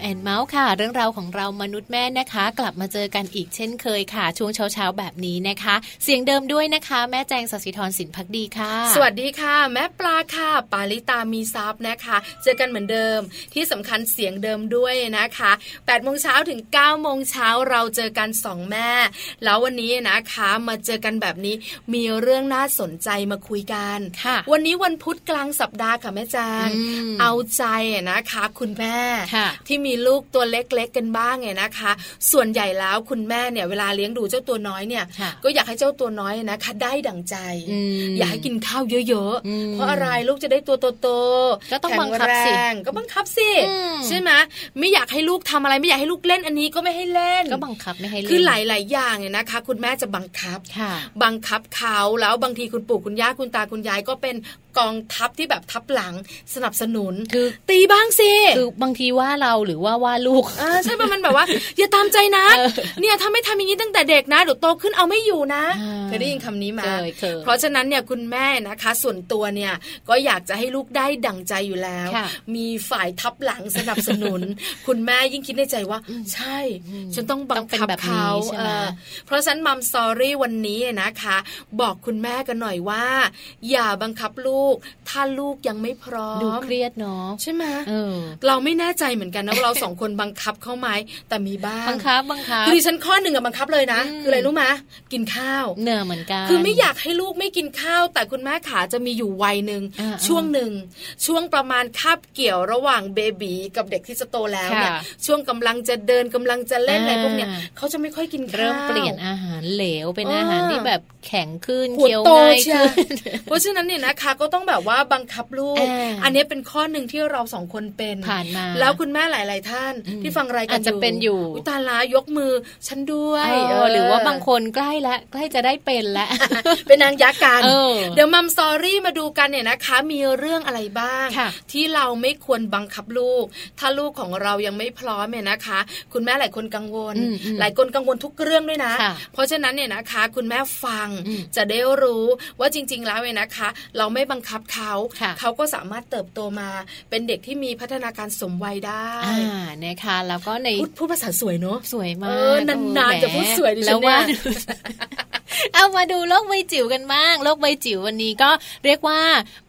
แอนเมาส์ค่ะ เรื่องราวของเรามนุษย์แม่นะคะ กลับมาเจอกันอีกเช่นเคยค่ะ ช่วงเช้าเช้าแบบนี้นะคะ เสียงเดิมด้วยนะคะ แม่แจงสศิธรสินพักดีค่ะ สวัสดีค่ะ แม่ปลาค่ะ ปาลิตามีซับนะคะ เจอกันเหมือนเดิมที่สำคัญเสียงเดิมด้วยนะคะ8ปดโมงเช้าถึง9ก้าโมงเช้าเราเจอกันสองแม่ แล้ววันนี้นะคะมาเจอกันแบบนี้มีเรื่องน่าสนใจมาคุยกันค่ะ วันนี้วันพุธกลางสัปดาห์ค่ะแม่แจงเอาใจนะคะ คุณแม่ที่มีลูกตัวเล็กๆกันบ้างไงนะคะ ส่วนใหญ่แล้วคุณแม่เนี่ยเวลาเลี้ยงดูเจ้าตัวน้อยเนี่ย ก็อยากให้เจ้าตัวน้อยนะคะได้ดั่งใจ อยากให้กินข้าวเยอะๆ เพราะอะไรลูกจะได้ตัวโตๆก็ต้องบังคับสิก็บังคับสิใช่ไหมไม่อยากให้ลูกทำอะไรไม่อยากให้ลูกเล่นอันนี้ก็ไม่ให้เล่นก็บังคับไม่ให้เล่นคือหลาย ๆ อย่างเนี่ยนะคะ คุณแม่จะบังคับบังคับเขาแล้วบางทีคุณปู่คุณย่าคุณตาคุณยายก็เป็นกองทัพที่แบบทับหลังสนับสนุนคือตีบ้างสิคือบางทีว่าเราหรือว่าว่าลูกอ่าใช่ป่ะมันแบบว่า อย่าตามใจนะ เนี่ยถ้าไม่ทำอย่างนี้ตั้งแต่เด็กนะเดี๋ยวโตขึ้นเอาไม่อยู่นะเคยได้ยินคำนี้มาเพราะฉะนั้นเนี่ยคุณแม่นะคะ ส่วนตัวเนี่ยก็อยากจะให้ลูกได้ดั่งใจอยู่แล้ว มีฝ่ายทับหลังสนับสนุน คุณแม่ยิ่งคิดในใจว่า ใช่ ฉันต้องบังคับเขาเพราะฉะนั้นมัมสอรี่วันนี้นะคะ บอกคุณแม่กันหน่อยว่า อย่าบังคับลูลูก ถ้าลูกยังไม่พร้อม ดูเครียดเนาะใช่ไหมเออเราไม่แน่ใจเหมือนกันนะว่าเราสองคนบังคับเขาไหมแต่มีบ้างบังคับบังคับคือฉันข้อหนึ่งอะบังคับเลยนะคืออะไรรู้ไหมกินข้าวเนื้อเหมือนกันคือไม่อยากให้ลูกไม่กินข้าว แต่คุณแม่ขาจะมีอยู่วัยหนึ่งช่วงหนึ่งช่วงประมาณคาบเกี่ยวระหว่างเบบีกับเด็กที่จะโตแล้วเนี่ยช่วงกำลังจะเดินกำลังจะเล่นอะไรพวกเนี้ยเขาจะไม่ค่อยกินข้าวเริ่มเปลี่ยนอาหารเหลวเป็นอาหารที่แบบแข็งขึ้นเคี้ยวง่ายขึ้นเพราะฉะนั้นเนี่ยนะคะก็ต้องแบบว่าบังคับลูก อันนี้เป็นข้อหนึ่งที่เราสองคนเป็นผ่านมาแล้วคุณแม่หลาย ๆ ท่านที่ฟังรายการอาจจะเป็นอยู่ตาลายกมือฉันด้วยหรือว่าบางคนใกล้แล้วใกล้จะได้เป็นแล้วเป็นนางยักษ์กันเดี๋ยวมัมซอรี่มาดูกันเนี่ยนะคะ มีเรื่องอะไรบ้าง ที่เราไม่ควรบังคับลูก ถ้าลูกของเรายังไม่พร้อมเนี่ยนะคะ คุณแม่หลายคนกังวล หลายคนกังวลทุกเรื่องด้วยนะ เพราะฉะนั้นเนี่ยนะคะ คุณแม่ฟังจะได้รู้ว่าจริง ๆ แล้วเนี่ยนะคะ เราไม่บังคับเขาเขาก็สามารถเติบโตมา เป็นเด็กที่มีพัฒนาการสมวัยได้อ่านะคะแล้วก็ในพูดภาษาสวยเนาะสวยมากนานๆจะพูดสวยดิฉันเนี่ยเอามาดูโลกใบจิ๋วกันบ้างโลกใบจิ๋ววันนี้ก็เรียกว่า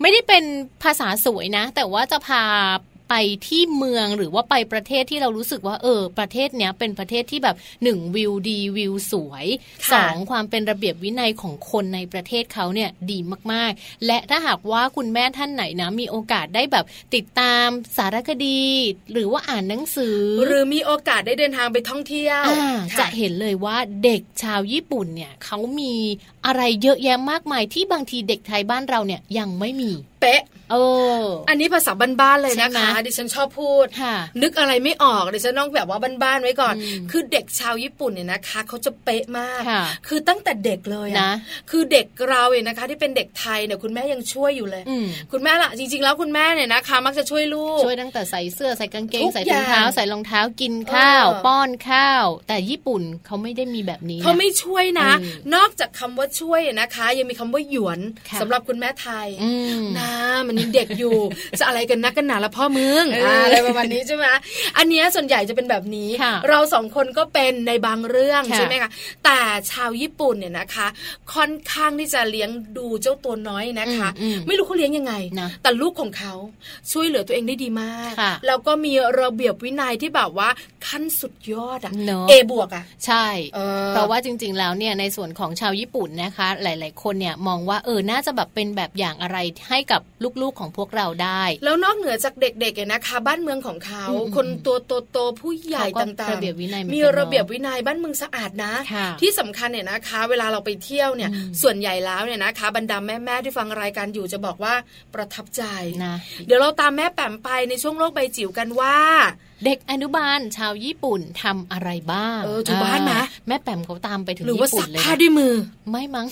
ไม่ได้เป็นภาษาสวยนะ แต่ว่าจะพา ไปที่เมืองหรือว่าไปประเทศที่เรารู้สึกว่าเออ ประเทศเนี้ยเป็นประเทศที่แบบหนึ่งวิวดีวิวสวยสองความเป็นระเบียบวินัยของคนในประเทศเขาเนี่ยดีมากๆ และถ้าหากว่าคุณแม่ท่านไหนนะมีโอกาสได้แบบติดตามสารคดี หรือว่าอ่านหนังสือ หรือมีโอกาสได้เดินทางไปท่องเที่ยวจะเห็นเลยว่าเด็กชาวญี่ปุ่นเนี่ยเขามีอะไรเยอะแยะมากมายที่บางทีเด็กไทยบ้านเราเนี่ยยังไม่มี เป๊ะเอออันนี้ภาษาบ้านๆเลยนะคะ ดิฉันชอบพูด นึกอะไรไม่ออกดิฉันต้องแบบว่าบ้านๆไว้ก่อน คือเด็กชาวญี่ปุ่นเนี่ยนะคะเขาจะเป๊ะมาก คือตั้งแต่เด็กเลยนะคือเด็กเราเนี่ยนะคะ ที่เป็นเด็กไทยเนี่ยคุณแม่ยังช่วยอยู่เลย คุณแม่ละจริงๆแล้วคุณแม่เนี่ยนะคะ มักจะช่วยลูกช่วยตั้งแต่ใส่เสื้อใส่กางเกงใส่ถุงเท้าใส่รองเท้ากินข้าว ป้อนข้าว แต่ญี่ปุ่นเขาไม่ได้มีแบบนี้เขาไม่ช่วยนะ นอกจากคำว่าช่วยนะคะ ยังมีคำว่าหยวนสำหรับคุณแม่ไทยนะมันยังเด็กอยู่ จะอะไรกันนักกันหนาละพ่อมึงอะไรประมาณนี้ใช่ไหมอันนี้ส่วนใหญ่จะเป็นแบบนี้ เราสองคนก็เป็นในบางเรื่องใช่ไหมคะแต่ชาวญี่ปุ่นเนี่ยนะคะ ค่อนข้างที่จะเลี้ยงดูเจ้าตัวน้อยนะคะ ไม่รู้เขาเลี้ยงยังไงแต่ลูกของเขาช่วยเหลือตัวเองได้ดีมากแล้วก็มีระเบียบวินัยที่แบบว่าขั้นสุดยอดอะเอบวกอะใช่เพราะว่าจริง ๆ แล้วเนี่ยในส่วนของชาวญี่ปุ่นนะคะ หลาย ๆ คนเนี่ยมองว่าเออน่าจะแบบเป็นแบบอย่างอะไรให้กับลูกๆของพวกเราได้ แล้วนอกเหนือจากเด็กๆนะคะ บ้านเมืองของเขาคนตัวโตๆผู้ใหญ่ต่างๆระเบียบวินัยมีระเบียบวินัยบ้านเมืองสะอาดนะ ที่สำคัญเนี่ยนะคะ เวลาเราไปเที่ยวเนี่ยส่วนใหญ่แล้วเนี่ยนะคะ บรรดาแม่ๆที่ฟังรายการอยู่จะบอกว่าประทับใจนะเดี๋ยวเราตามแม่แปมไปในช่วงโลกใบจิ๋วกันว่า เด็กอนุบาลชาวญี่ปุ่นทำอะไรบ้างเออถูกบ้านนะแม่แปมเขาตามไปถึงญี่ปุ่นเลยหรือว่าสักผ้าด้วยมือ ไม่มั้ง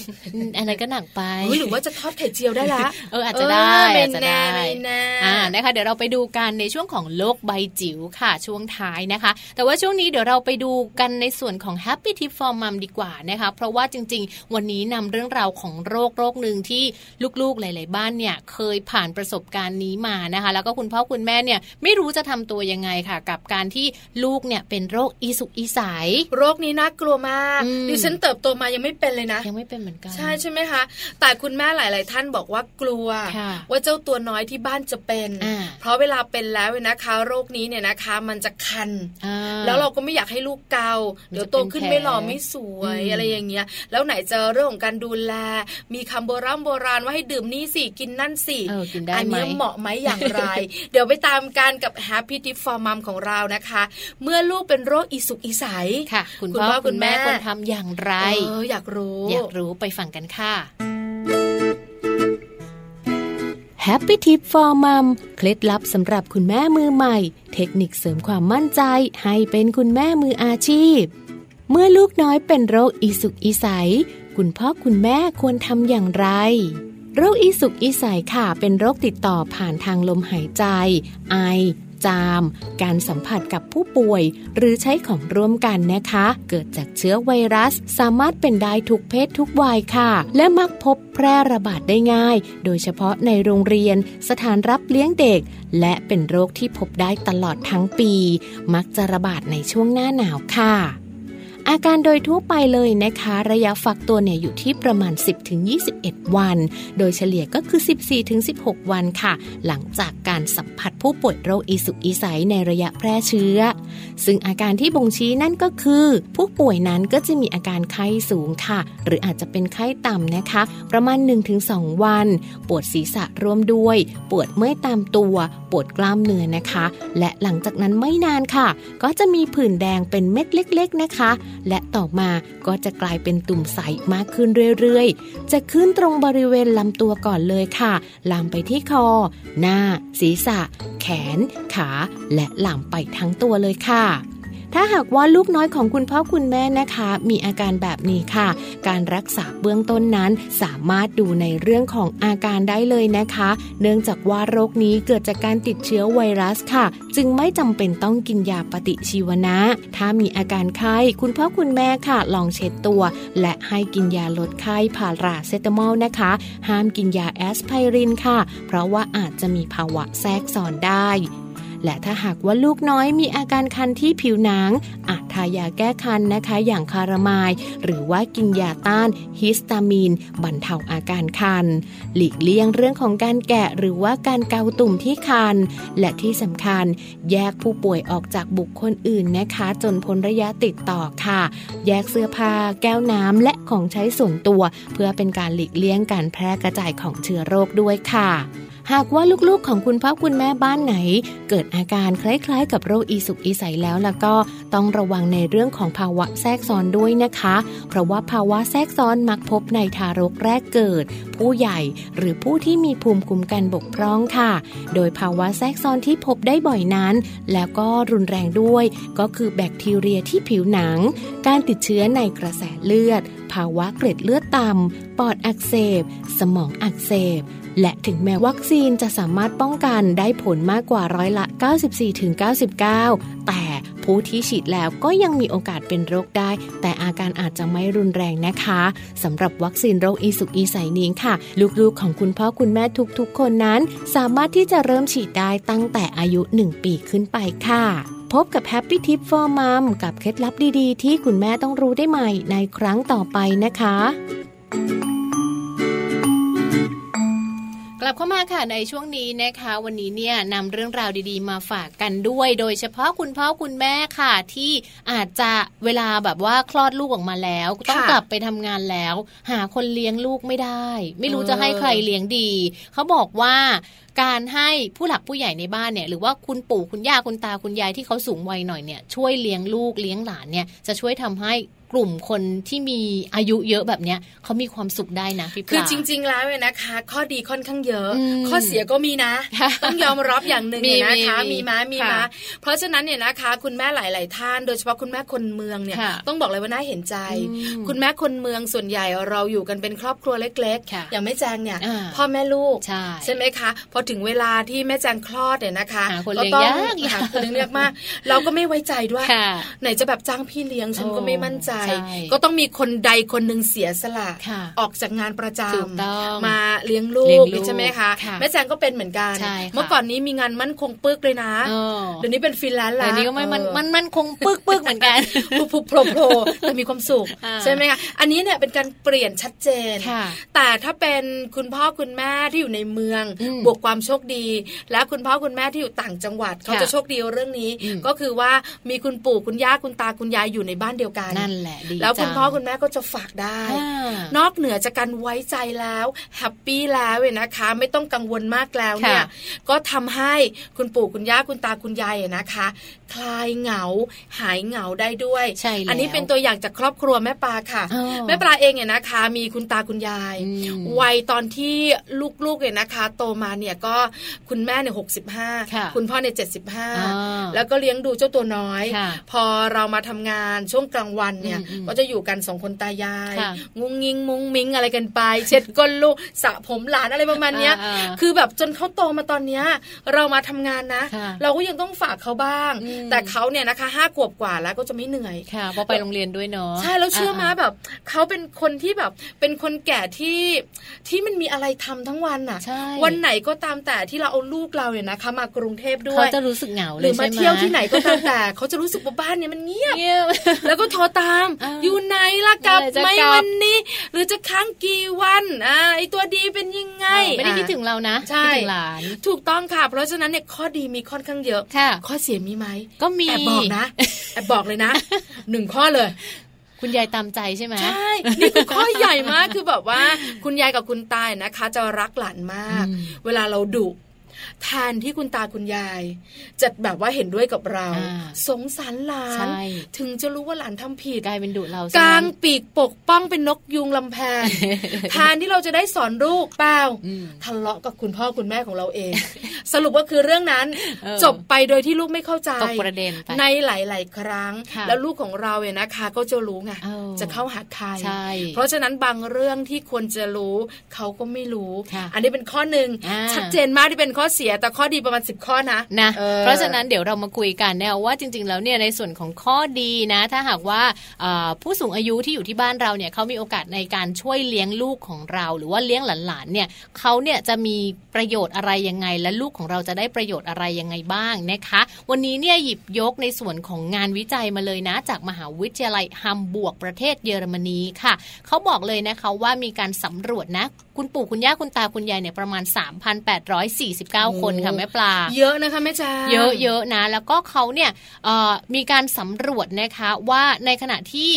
อะไรก็หนักไปหรือว่าจะทอดไข่เจียวได้ละเอออาจจะได้อาจจะได้อ่านะคะเดี๋ยวเราไปดูกันในช่วงของโลกใบจิ๋วค่ะช่วงท้ายนะคะ แต่ว่าช่วงนี้เดี๋ยวเราไปดูกันในส่วนของ Happy Tip for Mom ดีกว่านะคะเพราะว่าจริง ๆ วันนี้นำเรื่องราวของโรคโรคหนึ่งที่ลูกๆหลาย ๆ บ้านเนี่ยเคยผ่านประสบการณ์นี้มานะคะ แล้วก็คุณพ่อคุณแม่เนี่ยไม่รู้จะทำตัวยังไงค่ะกับการที่ลูกเนี่ยเป็นโรคอีสุกอีสายโรคนี้น่ากลัวมากดิฉันเติบโตมายังไม่เป็นเลยนะยังไม่เป็นเหมือนกันใช่ใช่ไหมคะแต่คุณแม่หลาย ๆ ท่านบอกว่ากลัว ว่าเจ้าตัวน้อยที่บ้านจะเป็น เพราะเวลาเป็นแล้วนะคะ โรคนี้เนี่ยนะคะ มันจะคัน แล้วเราก็ไม่อยากให้ลูกเกาเดี๋ยวโตขึ้นไม่หล่อไม่สวยอะไรอย่างเงี้ย แล้วไหนจะเรื่องของการดูแล มีคำโบราณโบราณว่าให้ดื่มนี่สิกินนั่นสิอันนี้เหมาะไหมอย่างไร เดี๋ยวไปตามการกับ Happy Tip for Mom ของเรานะคะ เมื่อลูกเป็นโรคอีสุกอีใสค่ะคุณพ่อคุณแม่ควรทำอย่างไรเอออยากรู้ อยากรู้ไปฟังกันค่ะ Happy Tip for Mom เคล็ดลับสำหรับคุณแม่มือใหม่ เทคนิคเสริมความมั่นใจ ให้เป็นคุณแม่มืออาชีพ เมื่อลูกน้อยเป็นโรคอีสุกอีใส คุณพ่อคุณแม่ควรทำอย่างไร โรคอีสุกอีใสค่ะ เป็นโรคติดต่อผ่านทางลมหายใจ ไอ จาม การสัมผัสกับผู้ป่วย หรือใช้ของร่วมกันนะคะ เกิดจากเชื้อไวรัส สามารถเป็นได้ทุกเพศทุกวัยค่ะ และมักพบแพร่ระบาดได้ง่าย โดยเฉพาะในโรงเรียน สถานรับเลี้ยงเด็ก และเป็นโรคที่พบได้ตลอดทั้งปี มักจะระบาดในช่วงหน้าหนาวค่ะ อาการโดยทั่วไปเลยนะคะ ระยะฟักตัวเนี่ยอยู่ที่ประมาณ 10-21 วัน โดยเฉลี่ยก็คือ 14-16 วันค่ะ หลังจากการสัมผัสผู้ป่วยโรคอีสุกอีใสในระยะแพร่เชื้อ ซึ่งอาการที่บ่งชี้นั่นก็คือ ผู้ป่วยนั้นก็จะมีอาการไข้สูงค่ะ หรืออาจจะเป็นไข้ต่ำนะคะ ประมาณ 1-2 วัน ปวดศีรษะร่วมด้วย ปวดเมื่อยตามตัว ปวดกล้ามเนื้อนะคะ และหลังจากนั้นไม่นานค่ะ ก็จะมีผื่นแดงเป็นเม็ดเล็ก ๆนะคะและต่อมาก็จะกลายเป็นตุ่มใสมากขึ้นเรื่อยๆ จะขึ้นตรงบริเวณลำตัวก่อนเลยค่ะ ลามไปที่คอ หน้า ศีรษะ แขน ขา และลามไปทั้งตัวเลยค่ะ ถ้าหากว่าลูกน้อยของคุณพ่อคุณแม่นะคะ มีอาการแบบนี้ค่ะ การรักษาเบื้องต้นนั้นสามารถดูในเรื่องของอาการได้เลยนะคะ เนื่องจากว่าโรคนี้เกิดจากการติดเชื้อไวรัสค่ะ จึงไม่จำเป็นต้องกินยาปฏิชีวนะ ถ้ามีอาการไข้คุณพ่อคุณแม่ค่ะ ลองเช็ดตัว และให้กินยาลดไข้พาราเซตามอลนะคะ ห้ามกินยาแอสไพรินค่ะ เพราะว่าอาจจะมีภาวะแทรกซ้อนได้ และถ้าหากว่าลูกน้อยมีอาการคันที่ผิวหนัง อาจทายาแก้คันนะคะ อย่างคารามาย หรือว่ากินยาต้านฮิสตามีนบรรเทาอาการคัน หลีกเลี่ยงเรื่องของการแกะหรือว่าการเกาตุ่มที่คัน และที่สำคัญ แยกผู้ป่วยออกจากบุคคลอื่นนะคะ จนพ้นระยะติดต่อค่ะ แยกเสื้อผ้า แก้วน้ำและของใช้ส่วนตัว เพื่อเป็นการหลีกเลี่ยงการแพร่กระจายของเชื้อโรคด้วยค่ะ หากว่าลูกๆของคุณพ่อคุณแม่บ้านไหน เกิดอาการคล้ายๆ กับโรคอีสุกอีใสแล้วแล้วก็ต้องระวังในเรื่องของภาวะแทรกซ้อนด้วยนะคะ เพราะว่าภาวะแทรกซ้อนมักพบในทารกแรกเกิด ผู้ใหญ่หรือผู้ที่มีภูมิคุ้มกันบกพร่องค่ะ โดยภาวะแทรกซ้อนที่พบได้บ่อยนั้น แล้วก็รุนแรงด้วย ก็คือแบคทีเรียที่ผิวหนัง การติดเชื้อในกระแสเลือด ภาวะเกล็ดเลือดต่ำปอดอักเสบ สมองอักเสบ และถึงแม้วัคซีนจะสามารถป้องกันได้ผลมากกว่าร้อยละ 94-99 แต่ผู้ที่ฉีดแล้วก็ยังมีโอกาสเป็นโรคได้ แต่อาการอาจจะไม่รุนแรงนะคะสำหรับวัคซีนโรคอีสุกอีใสนี้ค่ะ ลูกๆของคุณพ่อคุณแม่ทุกๆ คนนั้น สามารถที่จะเริ่มฉีดได้ตั้งแต่อายุ 1 ปีขึ้นไปค่ะพบกับ Happy Tip for Mom กับเคล็ดลับดีๆ ที่คุณแม่ต้องรู้ได้ใหม่ในครั้งต่อไปนะคะ กลับเข้ามาค่ะในช่วงนี้นะคะ วันนี้เนี่ยนำเรื่องราวดีๆ มาฝากกันด้วย โดยเฉพาะคุณพ่อคุณแม่ค่ะ ที่อาจจะเวลาแบบว่าคลอดลูกออกมาแล้ว ต้องกลับไปทำงานแล้ว หาคนเลี้ยงลูกไม่ได้ ไม่รู้จะให้ใครเลี้ยงดี เขาบอกว่าการให้ผู้หลักผู้ใหญ่ในบ้านเนี่ยหรือว่าคุณปู่คุณย่าคุณตาคุณยายที่เขาสูงวัยหน่อยเนี่ยช่วยเลี้ยงลูกเลี้ยงหลานเนี่ยจะช่วยทำให้ กลุ่มคนที่มีอายุเยอะแบบเนี้ยเขามีความสุขได้นะพี่ปลาคือจริง ๆ แล้วเนี่ยนะคะ ข้อดีค่อนข้างเยอะ ข้อเสียก็มีนะ ต้องยอมรับอย่างหนึ่งเนี่ยนะคะ มีมามีมาเพราะฉะนั้นเนี่ยนะคะ คุณแม่หลาย ๆ ท่าน โดยเฉพาะคุณแม่คนเมืองเนี่ยต้องบอกเลยว่าน่าเห็นใจ คุณแม่คนเมืองส่วนใหญ่เราอยู่กันเป็นครอบครัวเล็ก ๆ อย่างแม่แจงเนี่ยพ่อแม่ลูกใช่ไหมคะพอถึงเวลาที่แม่แจงคลอดเนี่ยนะคะก็ต้องหาคนเลี้ยงมาก เราก็ไม่ไว้ใจด้วยไหนจะแบบจ้างพี่เลี้ยงฉันก็ไม่มั่นใจก็ต้องมีคนใดคนหนึ่งเสียสละออกจากงานประจำมาเลี้ยงลูกใช่ไหมคะแม่แจงก็เป็นเหมือนกัน เมื่อก่อนนี้มีงานมั่นคงปึกเลยนะเดี๋ยวนี้เป็นฟรีแลนซ์แล้วเดี๋ยวนี้ก็ไม่มันมันมันคงปึกปึกเหมือนกันผุบโผล่โผล่แต่มีความสุขใช่ไหมคะอันนี้เนี่ยเป็นการเปลี่ยนชัดเจน แต่ถ้าเป็นคุณพ่อคุณแม่ที่อยู่ในเมืองบวกความโชคดี และคุณพ่อคุณแม่ที่อยู่ต่างจังหวัดเขาจะโชคดีเรื่องนี้ ก็คือว่ามีคุณปู่คุณย่าคุณตาคุณยายอยู่ในบ้านเดียวกันนั่นแหละแล้วคุณพ่อคุณแม่ก็จะฝากได้ นอกเหนือจากการไว้ใจแล้วแฮปปี้แล้วเว้ยนะคะ ไม่ต้องกังวลมากแล้วเนี่ยก็ทำให้คุณปู่คุณย่าคุณตาคุณยายนะคะ คลายเหงาหายเหงาได้ด้วย อันนี้เป็นตัวอย่างจากครอบครัวแม่ปลาค่ะ แม่ปลาเองเนี่ยนะคะ มีคุณตาคุณยาย วัยตอนที่ลูกๆเนี่ยนะคะ โตมาเนี่ยก็คุณแม่เนี่ยหกสิบห้าคุณพ่อเนี่ยเจ็ดสิบห้าแล้วก็เลี้ยงดูเจ้าตัวน้อย พอเรามาทำงานช่วงกลางวันเนี่ยก็จะอยู่กันสองคนตายาย งุงงิงมุงมิงอะไรกันไป เช็ดก้นลูกสระผมหลานอะไรประมาณนี้คือแบบจนเขาโตมาตอนเนี้ยเรามาทำงานนะ เราก็ยังต้องฝากเขาบ้าง แต่เขาเนี่ยนะคะห้าขวบกว่าแล้วก็จะไม่เหนื่อยค่ะเพราะไปโรงเรียนด้วยเนาะใช่แล้วเชื่อมาแบบเขาเป็นคนที่แบบเป็นคนแก่ที่ที่มันมีอะไรทำทั้งวันอะ วันไหนก็ตามแต่ที่เราเอาลูกเราเนี่ยนะคะมากรุงเทพด้วยเขาจะรู้สึกเหงาเลยหรือมาเที่ยวที่ไหนก็ตามแต่เขาจะรู้สึกว่าบ้านเนี่ยมันเงียบแล้วก็โทรตามมอยู่ไหนล่ะกับไม่วันนี้ หรือจะค้างกี่วันอ่าไอตัวดีเป็นยังไง ไม่ได้คิดถึงเรานะใช่หลานถูกต้องค่ะ เพราะฉะนั้นเนี่ยข้อดีมีค่อนข้างเยอะข้อเสียมีไหมก็มีแอบบอกนะแอบบอกเลยนะหนึ่งข้อเลยคุณยายตามใจใช่ไหมใช่นี่คือข้อใหญ่มากคือแบบว่า คุณยายกับคุณตายนะคะ จะรักหลานมาก เวลาเราดุ แทนที่คุณตาคุณยายจะแบบว่าเห็นด้วยกับเรา สงสารหลาน ถึงจะรู้ว่าหลานทำผิดกลายเป็นดุเรากลางปีกปกป้องเป็นนกยุงลำแพนแทนที่เราจะได้สอนลูกเปล่าทะเลาะกับคุณพ่อคุณแม่ของเราเอง สรุปว่าคือเรื่องนั้นจบไปโดยที่ลูกไม่เข้าใจประเด็นในหลาย ๆ ครั้ง แล้วลูกของเราเนี่ยนะคะ ก็จะรู้ไงจะเข้าหาใครเพราะฉะนั้นบางเรื่องที่ควรจะรู้เขาก็ไม่รู้ อันนี้เป็นข้อหนึ่งชัดเจนมากที่เป็นข้อเสียแต่ข้อดีประมาณสิบข้อนะนะเเพราะฉะนั้นเดี๋ยวเรามาคุยกันนะว่าจริง ๆ แล้วเนี่ยในส่วนของข้อดีนะ ถ้าหากว่าผู้สูงอายุที่อยู่ที่บ้านเราเนี่ยเขามีโอกาสในการช่วยเลี้ยงลูกของเรา หรือว่าเลี้ยงหลานๆเนี่ยเขาเนี่ยจะมีประโยชน์อะไรยังไง และลูกของเราจะได้ประโยชน์อะไรยังไงบ้างนะคะ วันนี้เนี่ยหยิบยกในส่วนของงานวิจัยมาเลยนะ จากมหาวิทยาลัยฮัมบวกประเทศเยอรมนีค่ะเขาบอกเลยนะคะว่ามีการสำรวจนะ คุณปู่คุณย่าคุณตาคุณยายเนี่ยประมาณ 3,849 คนค่ะแม่ปลา เยอะนะคะแม่จ้าเยอะๆนะ แล้วก็เขาเนี่ยมีการสำรวจนะคะว่าในขณะที่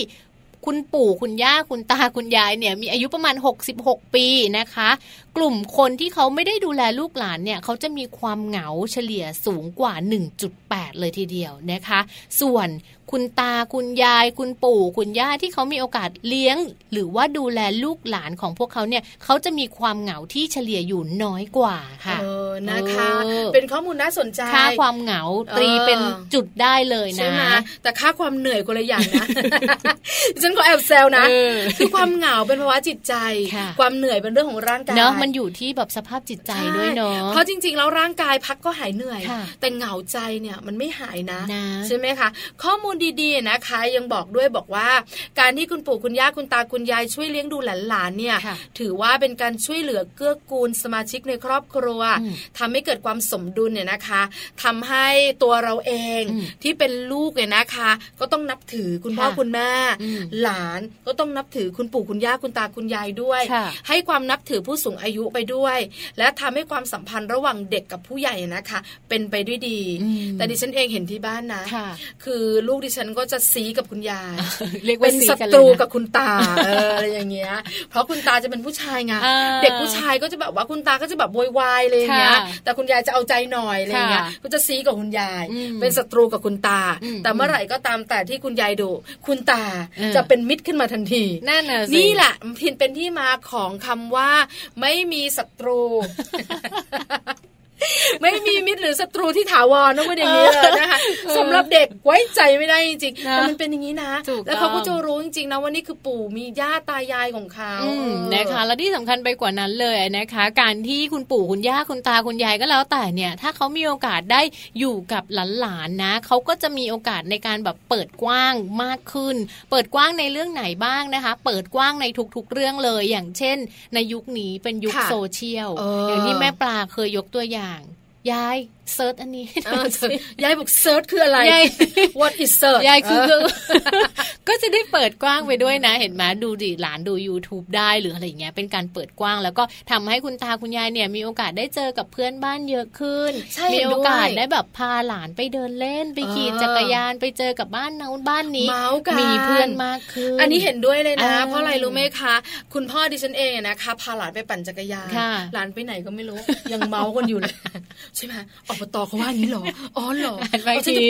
คุณปู่คุณย่าคุณตาคุณยายเนี่ยมีอายุประมาณ 66 ปีนะคะกลุ่มคนที่เขาไม่ได้ดูแลลูกหลานเนี่ยเขาจะมีความเหงาเฉลี่ยสูงกว่า 1.8 เลยทีเดียวนะคะ ส่วนคุณตาคุณยาย คุณปู่ คุณย่าที่เขามีโอกาสเลี้ยง หรือว่าดูแลลูกหลานของพวกเขาเนี่ยเขาจะมีความเหงาที่เฉลี่ยอยู่น้อยกว่าค่ะเออนะคะ เป็นข้อมูลน่าสนใจค่าความเหงาตีเป็นจุดได้เลยนะใช่ไหมแต่ค่าความเหนื่อยคนละอย่างนะฉันก็แอบแซวนะคือความเหงาเป็นภาวะจิตใจ ความเหนื่อยเป็นเรื่องของร่างกายเนาะมันอยู่ที่แบบสภาพจิตใจด้วยเนาะเพราะจริง ๆ แล้วร่างกายพักก็หายเหนื่อย แต่เหงาใจเนี่ยมันไม่หายนะใช่ไหมคะ ข้อมูลดีๆนะคะยังบอกด้วยบอกว่า การที่คุณปู่คุณย่าคุณตาคุณยายช่วยเลี้ยงดูหลานๆเนี่ย ถือว่าเป็นการช่วยเหลือเกื้อกูลสมาชิกในครอบครัวทำให้เกิดความสมดุลเนี่ยนะคะทำให้ตัวเราเองที่เป็นลูกเนี่ยนะคะ ก็ต้องนับถือคุณพ่อคุณแม่หลานก็ต้องนับถือคุณปู่คุณย่าคุณตาคุณยายด้วย ให้ความนับถือผู้สูงอายุไปด้วย และทำให้ความสัมพันธ์ระหว่างเด็กกับผู้ใหญ่นะคะ เป็นไปด้วยดี แต่ดิฉันเองเห็นที่บ้านนะ คือลูกดิฉันก็จะซีกับคุณยายเป็นศัตรูกับคุณตาอะไรอย่างเงี้ย เพราะคุณตาจะเป็นผู้ชายไงเด็กผู้ชายก็จะแบบว่าคุณตาก็จะแบบโวยวายเลยอย่างเงี้ยแต่คุณยายจะเอาใจหน่อยอะไรเงี้ยก็จะซีกับคุณยาย เป็นศัตรูกับคุณตา แต่เมื่อไหร่ก็ตามแต่ที่คุณยายดูคุณตาจะเป็นมิตรขึ้นมาทันทีนั่นนี่แหละพินเป็นที่มาของคำว่าไม่มีศัตรู ไม่มีมิตรหรือศัตรูที่ถาวรต้องเป็นอย่างนี้เลยนะคะสำหรับเด็กไว้ใจไม่ได้จริงๆแต่มันเป็นอย่างนี้นะ แล้วเขาก็จะรู้จริงๆนะว่านี่คือปู่มีย่าตายายของเขานะคะ และที่สำคัญไปกว่านั้นเลยนะคะ การที่คุณปู่คุณย่าคุณตาคุณยายก็แล้วแต่เนี่ย ถ้าเขามีโอกาสได้อยู่กับหลานๆนะเขาก็จะมีโอกาสในการแบบเปิดกว้างมากขึ้น เปิดกว้างในเรื่องไหนบ้างนะคะ เปิดกว้างในทุกๆเรื่องเลย อย่างเช่น ในยุคนี้เป็นยุคโซเชียลอย่างที่แม่ปลาเคยยกตัวอย่างยาย search อันนี้ยายบอกเซิร์ชคืออะไร What is search ยายคือก็จะได้เปิดกว้างไปด้วยนะ เห็นไหมดูดิหลานดู YouTube ได้หรืออะไรเงี้ยเป็นการเปิดกว้าง แล้วก็ทำให้คุณตาคุณยายเนี่ยมีโอกาสได้เจอกับเพื่อนบ้านเยอะขึ้น มีโอกาสได้แบบพาหลานไปเดินเล่น ไปขี่จักรยานไปเจอกับบ้านนู้นบ้านนี้มีเพื่อนมากขึ้น อันนี้เห็นด้วยเลยนะ เพราะอะไรรู้ไหมคะ คุณพ่อดิฉันเองนะคะพาหลานไปปั่นจักรยานหลานไปไหนก็ไม่รู้ยังเมากันอยู่เลยใช่ไหมอบตเขาว่านี้หรอ อ๋อหรอ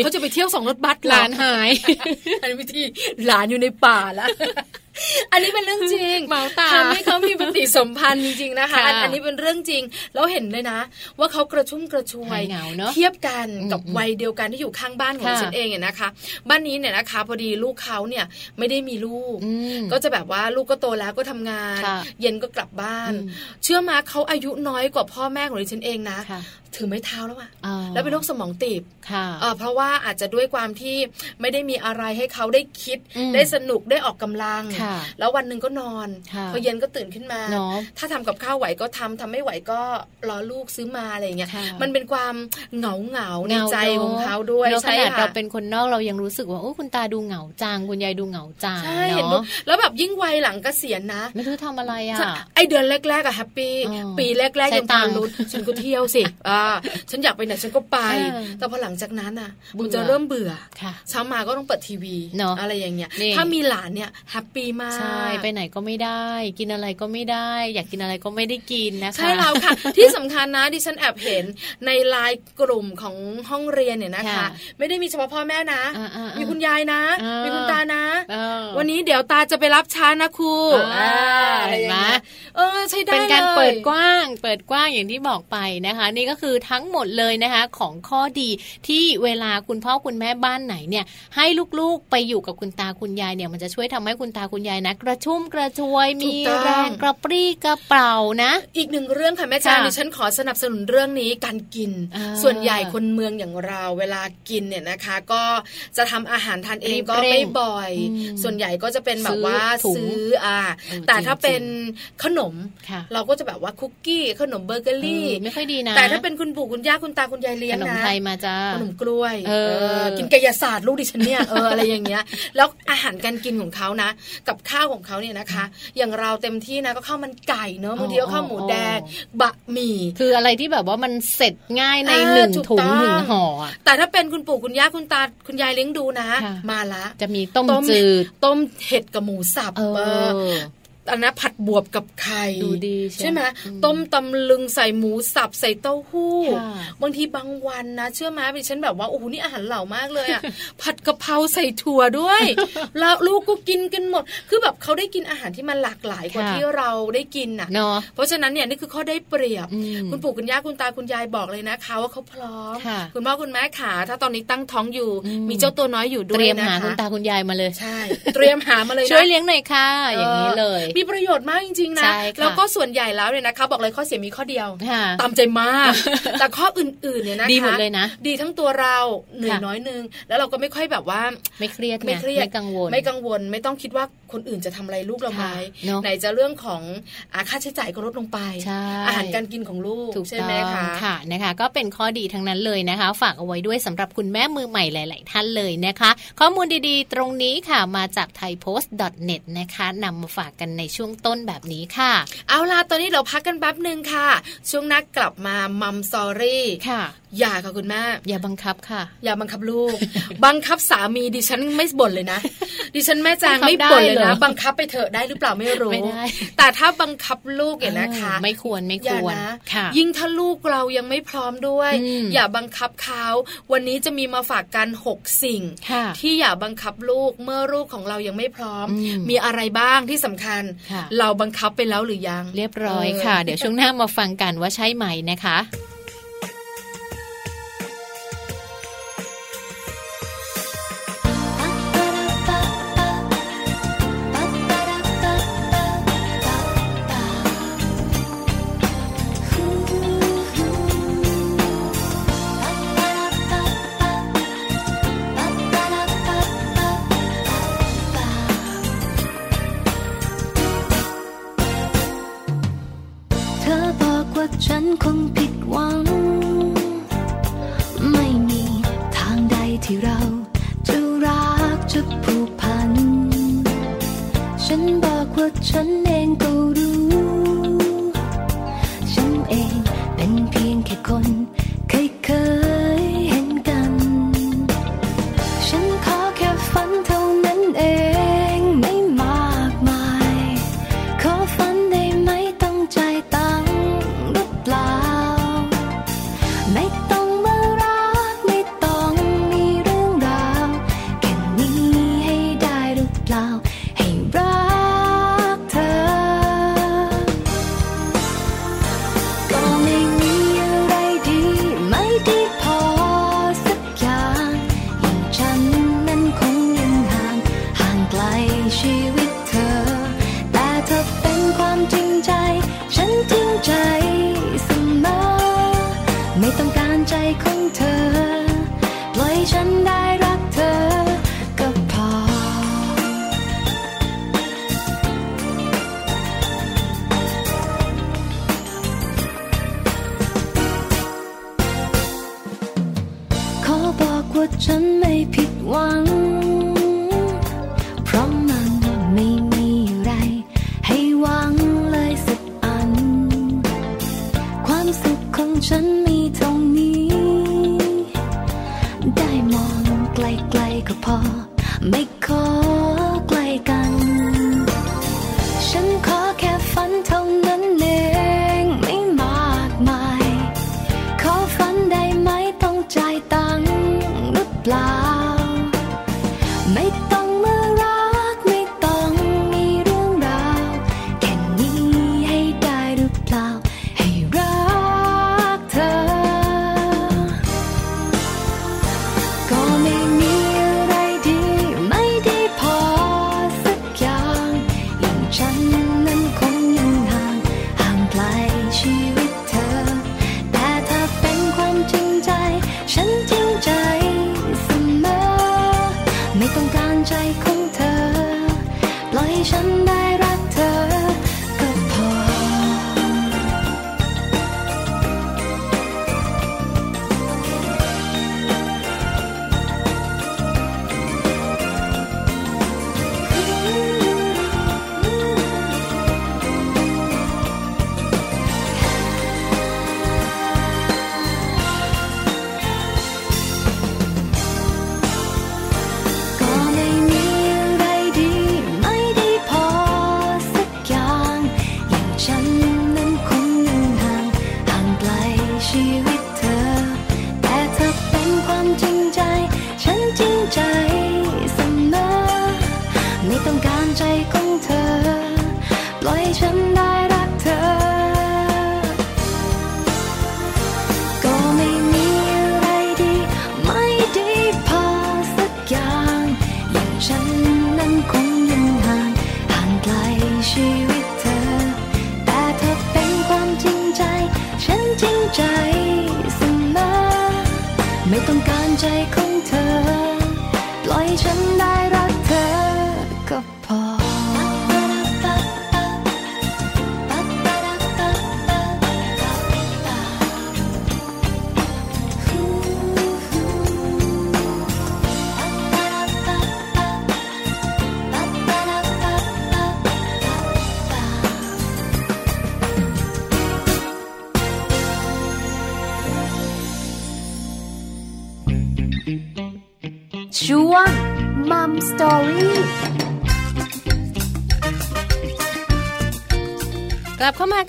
เขาจะไปเที่ยวสองรถบัสหลานหาย อันนี้วิธีหลานอยู่ในป่าแล้วอันนี้เป็นเรื่องจริงเมาตาทำให้เขามีปฏิสมพันธ์จริงๆนะคะ อันนี้เป็นเรื่องจริงแล้วเห็นเลยนะ ว่าเขากระชุ่มกระชวยเทียบกันกับวัยเดียวกันที่อยู่ข้างบ้านของฉันเองเนี่ยนะคะ บ้านนี้เนี่ยนะคะ พอดีลูกเขาเนี่ยไม่ได้มีลูก ก็จะแบบว่าลูกก็โตแล้วก็ทำงาน เย็นก็กลับบ้าน เชื่อมาเขาอายุน้อยกว่าพ่อแม่ของดิฉันเองนะ ถือไม้เท้าแล้วอะแล้วเป็นโรคสมองตีบเพราะว่าอาจจะด้วยความที่ไม่ได้มีอะไรให้เขาได้คิด ได้สนุกได้ออกกำลัง แล้ววันหนึ่งก็นอน พอเย็นก็ตื่นขึ้นมา ถ้าทำกับข้าวไหวก็ทำทำไม่ไหวก็รอลูกซื้อมาอะไรเงี้ย มันเป็นความเหงาเหงาในใจของเขาด้วยใช่ค่ะเราเป็นคนนอกเรายังรู้สึกว่าโอ้คุณตาดูเหงาจังคุณยายดูเหงาจังใช่เห็นแล้วแบบยิ่งวัยหลังเกษียณนะไม่รู้ทำอะไรอะไอเดือนแรกๆอะแฮปปี้ปีแรกๆยังตามรุ้ฉันก็เที่ยวสิอ่าฉันอยากไปไหนฉันก็ไป แต่พอหลังจากนั้นอะมันจะเริ่มเบื่อเช้ามาก็ต้องเปิดทีวีอะไรอย่างเงี้ยถ้ามีหลานเนี่ยแฮปปี้มากใช่ไปไหนก็ไม่ได้ กินอะไรก็ไม่ได้ อยากกินอะไรก็ไม่ได้กินนะคะใช่แล้วค่ะ ที่สำคัญนะดิฉันแอบเห็นในไลน์กลุ่มของห้องเรียนเนี่ยนะคะ ไม่ได้มีเฉพาะพ่อแม่นะ มีคุณยายนะ มีคุณตานะ วันนี้เดี๋ยวตาจะไปรับช้านะครูเห็นไหมเออใช่ได้เป็นการเปิดกว้าง เปิดกว้างอย่างที่บอกไปนะคะ นี่ก็คือทั้งหมดเลยนะคะของข้อดีที่เวลาคุณพ่อคุณแม่บ้านไหนเนี่ยให้ลูกๆไปอยู่กับคุณตาคุณยายเนี่ยมันจะช่วยทำให้คุณตาคุณยายนะ กระชุ่มกระชวยมีแรงกระปรี้กระเป๋านะ อีกหนึ่งเรื่องค่ะแม่จางดิฉันขอสนับสนุนเรื่องนี้การกิน ส่วนใหญ่คนเมืองอย่างเราเวลากินเนี่ยนะคะ ก็จะทำอาหารทานเองก็ไม่บ่อย ส่วนใหญ่ก็จะเป็นแบบว่าซื้ออ่าแต่ถ้าเป็นขนม เราก็จะแบบว่าคุกกี้ขนมเบเกอรี่ไม่ค่อยดีนะแต่ถ้าเป็นคุณปู่คุณย่าคุณตาคุณยายเลี้ยงนะขนมไทยมาจ้าขนมกล้วยกินกายศาสตร์ลูกดิฉันเนี่ยเอออะไรอย่างเงี้ย แล้วอาหารการกินของเขานะ กับข้าวของเขาเนี่ยนะคะ อย่างเราเต็มที่นะก็ข้าวมันไก่เนอะบางทีก็ข้าวหมูแดงบะหมี่คืออะไรที่แบบว่ามันเสร็จง่ายในหนึ่งถุงหนึ่งห่อแต่ถ้าเป็นคุณปู่คุณย่าคุณตาคุณยายเลี้ยงดูนะ มาละ จะมีต้มจืดต้มเห็ดกับหมูสับเออ อันนะผัดบวบกับไข่ดูดีใช่ไหมต้มตำลึงใส่หมูสับใส่เต้าหู้ บางทีบางวันนะเชื่อไหมดิฉันแบบว่าโอ้โหนี่อาหารเหล่ามากเลยอะผัดกะเพราใส่ถั่วด้วย แล้วลูกก็กินกันหมด คือแบบเขาได้กินอาหารที่มันหลากหลายกว่าที่เราได้กินอะเพราะฉะนั้นเนี่ยนี่คือข้อได้เปรียบ คุณปู่คุณย่าคุณตาคุณยายบอกเลยนะคะว่าเขาพร้อม คุณพ่อคุณแม่ขาถ้าตอนนี้ตั้งท้องอยู่ มีเจ้าตัวน้อยอยู่ด้วยนะคะเตรียมหาคุณตาคุณยายมาเลยใช่ เตรียมหามาเลยช่วยเลี้ยงหน่อยค่ะ อย่างนี้เลยมีประโยชน์มากจริงๆนะแล้วก็ส่วนใหญ่แล้วเนี่ยนะคะ บอกเลยข้อเสียมีข้อเดียวตามใจมาก แต่ข้ออื่นๆเนี่ยนะคะดีหมดเลยนะ ดีทั้งตัวเราเหนื่อยน้อยนึง แล้วเราก็ไม่ค่อยแบบว่าไม่เครียดไม่เครียดไม่กังวลไม่กังวลไม่ต้องคิดว่าคนอื่นจะทำอะไรลูกเราไหมไหนจะเรื่องของค่าใช้จ่ายก็ลดลงไป อาหารการกินของลูกใช่ไหมคะค่ะนะคะ ก็เป็นข้อดีทั้งนั้นเลยนะคะ ฝากเอาไว้ด้วยสำหรับคุณแม่มือใหม่หลาย ๆ ท่านเลยนะคะ ข้อมูลดีๆ ตรงนี้ค่ะมาจาก thaipost.net นะคะนำมาฝากกันในช่วงต้นแบบนี้ค่ะ เอาล่ะตอนนี้เราพักกันแป๊บหนึ่งค่ะ ช่วงนักกลับมามัมซอรี่ค่ะอย่าค่ะคุณแม่อย่าบังคับค่ะ อย่าบังคับลูก บังคับสามีดิฉันไม่บ่นเลยนะ ดิฉันแม่จางไม่บ่นเลยนะ บังคับไปเถอะได้หรือเปล่าไม่รู้แต่ถ้าบังคับลูกเนี่ยนะคะ ไม่ควรไม่ควรค่ะ ยิ่งถ้าลูกเรายังไม่พร้อมด้วย อย่าบังคับเขาวันนี้จะมีมาฝากกันหกสิ่ง ที่อย่าบังคับลูกเมื่อลูกของเรายังไม่พร้อม มีอะไรบ้างที่สำคัญเราบังคับไปแล้วหรือยัง เรียบร้อยค่ะ เดี๋ยวช่วงหน้ามาฟังกันว่าใช่ไหมนะคะ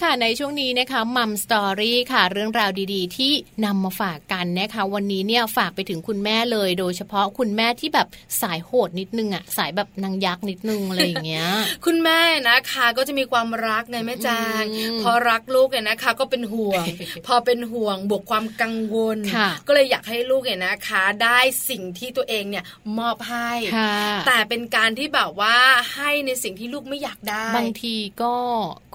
ค่ะในช่วงนี้นะคะมัมสตอรี่ค่ะ เรื่องราวดีๆ ที่นำมาฝาก กันนะคะ วันนี้เนี่ยฝากไปถึงคุณแม่เลย โดยเฉพาะคุณแม่ที่แบบสายโหดนิดนึงอะสายแบบนางยักษ์นิดนึงอะไรอย่างเงี้ย คุณแม่นะคะก็จะมีความรักไงแม่จางอืมพอรักลูกเนี่ยนะคะ ก็เป็นห่วง พอเป็นห่วงบวกความกังวลค่ะก็เลยอยากให้ลูกเนี่ยนะคะ ได้สิ่งที่ตัวเองเนี่ยมอบให้ค่ะแต่เป็นการที่แบบว่าให้ในสิ่งที่ลูกไม่อยากได้ บางทีก็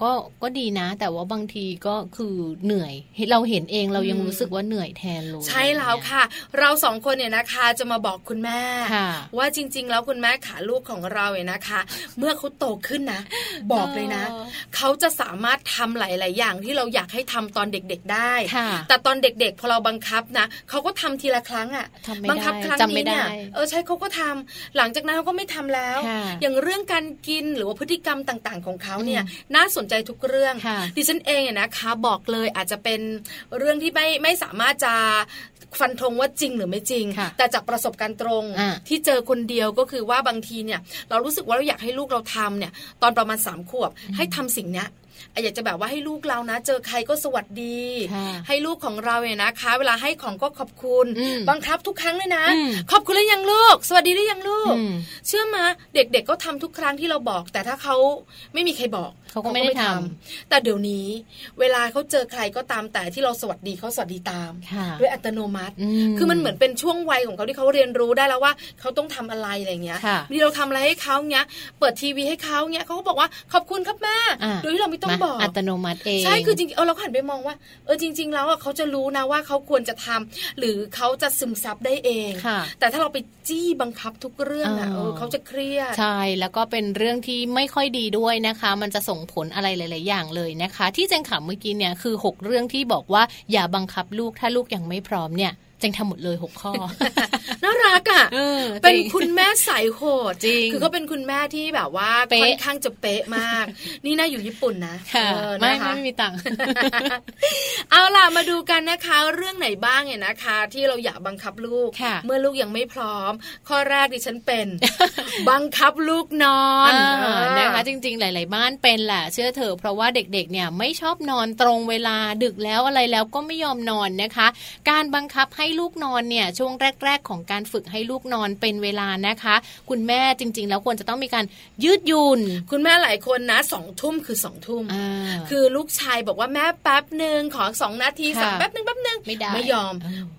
ก็ก็ดีนะ แต่ว่าบางทีก็คือเหนื่อยเราเห็นเองเรายังอืมรู้สึกว่าเหนื่อยแทนเลยใช่แล้วค่ะ เราสองคนเนี่ยนะคะจะมาบอกคุณแม่ค่ะว่าจริง ๆ แล้วคุณแม่ขาลูกของเราเนี่ยนะคะ เมื่อเขาโตขึ้นนะ บอกเลยนะเออเขาจะสามารถทำหลาย ๆ อย่างที่เราอยากให้ทำตอนเด็ก ๆ ได้ค่ะแต่ตอนเด็ก ๆ พอเราบังคับนะเขาก็ทำทีละครั้งอะทำไม่บัคับได้ครั้งจำไม่นี้เนี่ยได้เออใช่เขาก็ทำหลังจากนั้นเขาก็ไม่ทำแล้วค่ะอย่างเรื่องการกินหรือว่าพฤติกรรมต่าง ๆ ของเขาเนี่ยอืมน่าสนใจทุกเรื่องค่ะดิฉันเองเนี่ยนะคะ บอกเลยอาจจะเป็นเรื่องที่ไม่ไม่สามารถจะ ฟันธงว่าจริงหรือไม่จริงค่ะแต่จากประสบการณ์ตรงอ่าที่เจอคนเดียวก็คือว่าบางทีเนี่ย เรารู้สึกว่าเราอยากให้ลูกเราทำเนี่ย ตอนประมาณสามขวบให้ทำสิ่งเนี้ย อะอยากจะแบบว่าให้ลูกเรานะ เจอใครก็สวัสดีค่ะให้ลูกของเราเนี่ยนะคะ เวลาให้ของก็ขอบคุณอืมบังคับทุกครั้งเลยนะอืมขอบคุณหรือยังลูก สวัสดีหรือยังลูกอืมเชื่อมาเด็กๆก็ทำทุกครั้งที่เราบอก แต่ถ้าเขาไม่มีใครบอกเขาก็ไม่ได้ทแต่เดี๋ยวนี้ เวลาเขาเจอใครก็ตามแต่ที่เราสวัสดีเขาสวัสดีตามค่ะด้วยอัตโนมัติอืมคือมันเหมือนเป็นช่วงวัยของเขาที่เขาเรียนรู้ได้แล้วว่าเขาต้องทำอะไรอะไรเงี้ยค่ะบางทีเราทำอะไรให้เขาเนี้ย เปิดทีวีให้เขาเนี้ยเขาก็บอกว่าขอบคุณครับแม่อ่าโดยที่เราไม่ต้องต้องบอกอัตโนมัติเองใช่คือจริงๆเออเราหันไปมองว่าเออจริง ๆ แล้วอะเขาจะรู้นะว่าเขาควรจะทำหรือเขาจะซึมซับได้เอง แต่ถ้าเราไปจี้บังคับทุกเรื่องอะเออเขาจะเครียดใช่แล้วก็เป็นเรื่องที่ไม่ค่อยดีด้วยนะคะ มันจะส่งผลอะไรหลาย ๆ อย่างเลยนะคะ ที่เจงขำเมื่อกี้เนี่ยคือ 6 เรื่องที่บอกว่าอย่าบังคับลูกถ้าลูกยังไม่พร้อมเนี่ย จงทำหมดเลยหกข้อ น่ารักอะเป็นคุณแม่สายโหดจริงคือเขาเป็นคุณแม่ที่แบบว่าค่อนข้างจะเป๊ะมาก นี่น่าอยู่ญี่ปุ่นนะไม่ไม่มีตังค์เอาล่ะมาดูกันนะคะ เรื่องไหนบ้างเนี่ยนะคะ ที่เราอยากบังคับลูก เมื่อลูกยังไม่พร้อม ข้อแรกดิฉันเป็น บังคับลูกนอนนะคะ จริง ๆ หลาย ๆ บ้านเป็นแหละเชื่อเถอะเพราะว่าเด็ก ๆ เนี่ยไม่ชอบนอนตรงเวลาดึกแล้วอะไรแล้วก็ไม่ยอมนอนนะคะ การบังคับให้ลูกนอนเนี่ยช่วงแรก ๆ ของการฝึกให้ลูกนอนเป็นเวลานะคะ คุณแม่จริง ๆ แล้วควรจะต้องมีการยืดหยุ่นคุณแม่หลายคนนะสองทุ่มคือสองทุ่มคือลูกชายบอกว่าแม่แป๊บหนึ่งขอสองนาทีสองแป๊บหนึ่งแป๊บหนึ่งไม่ได้ไม่ยอม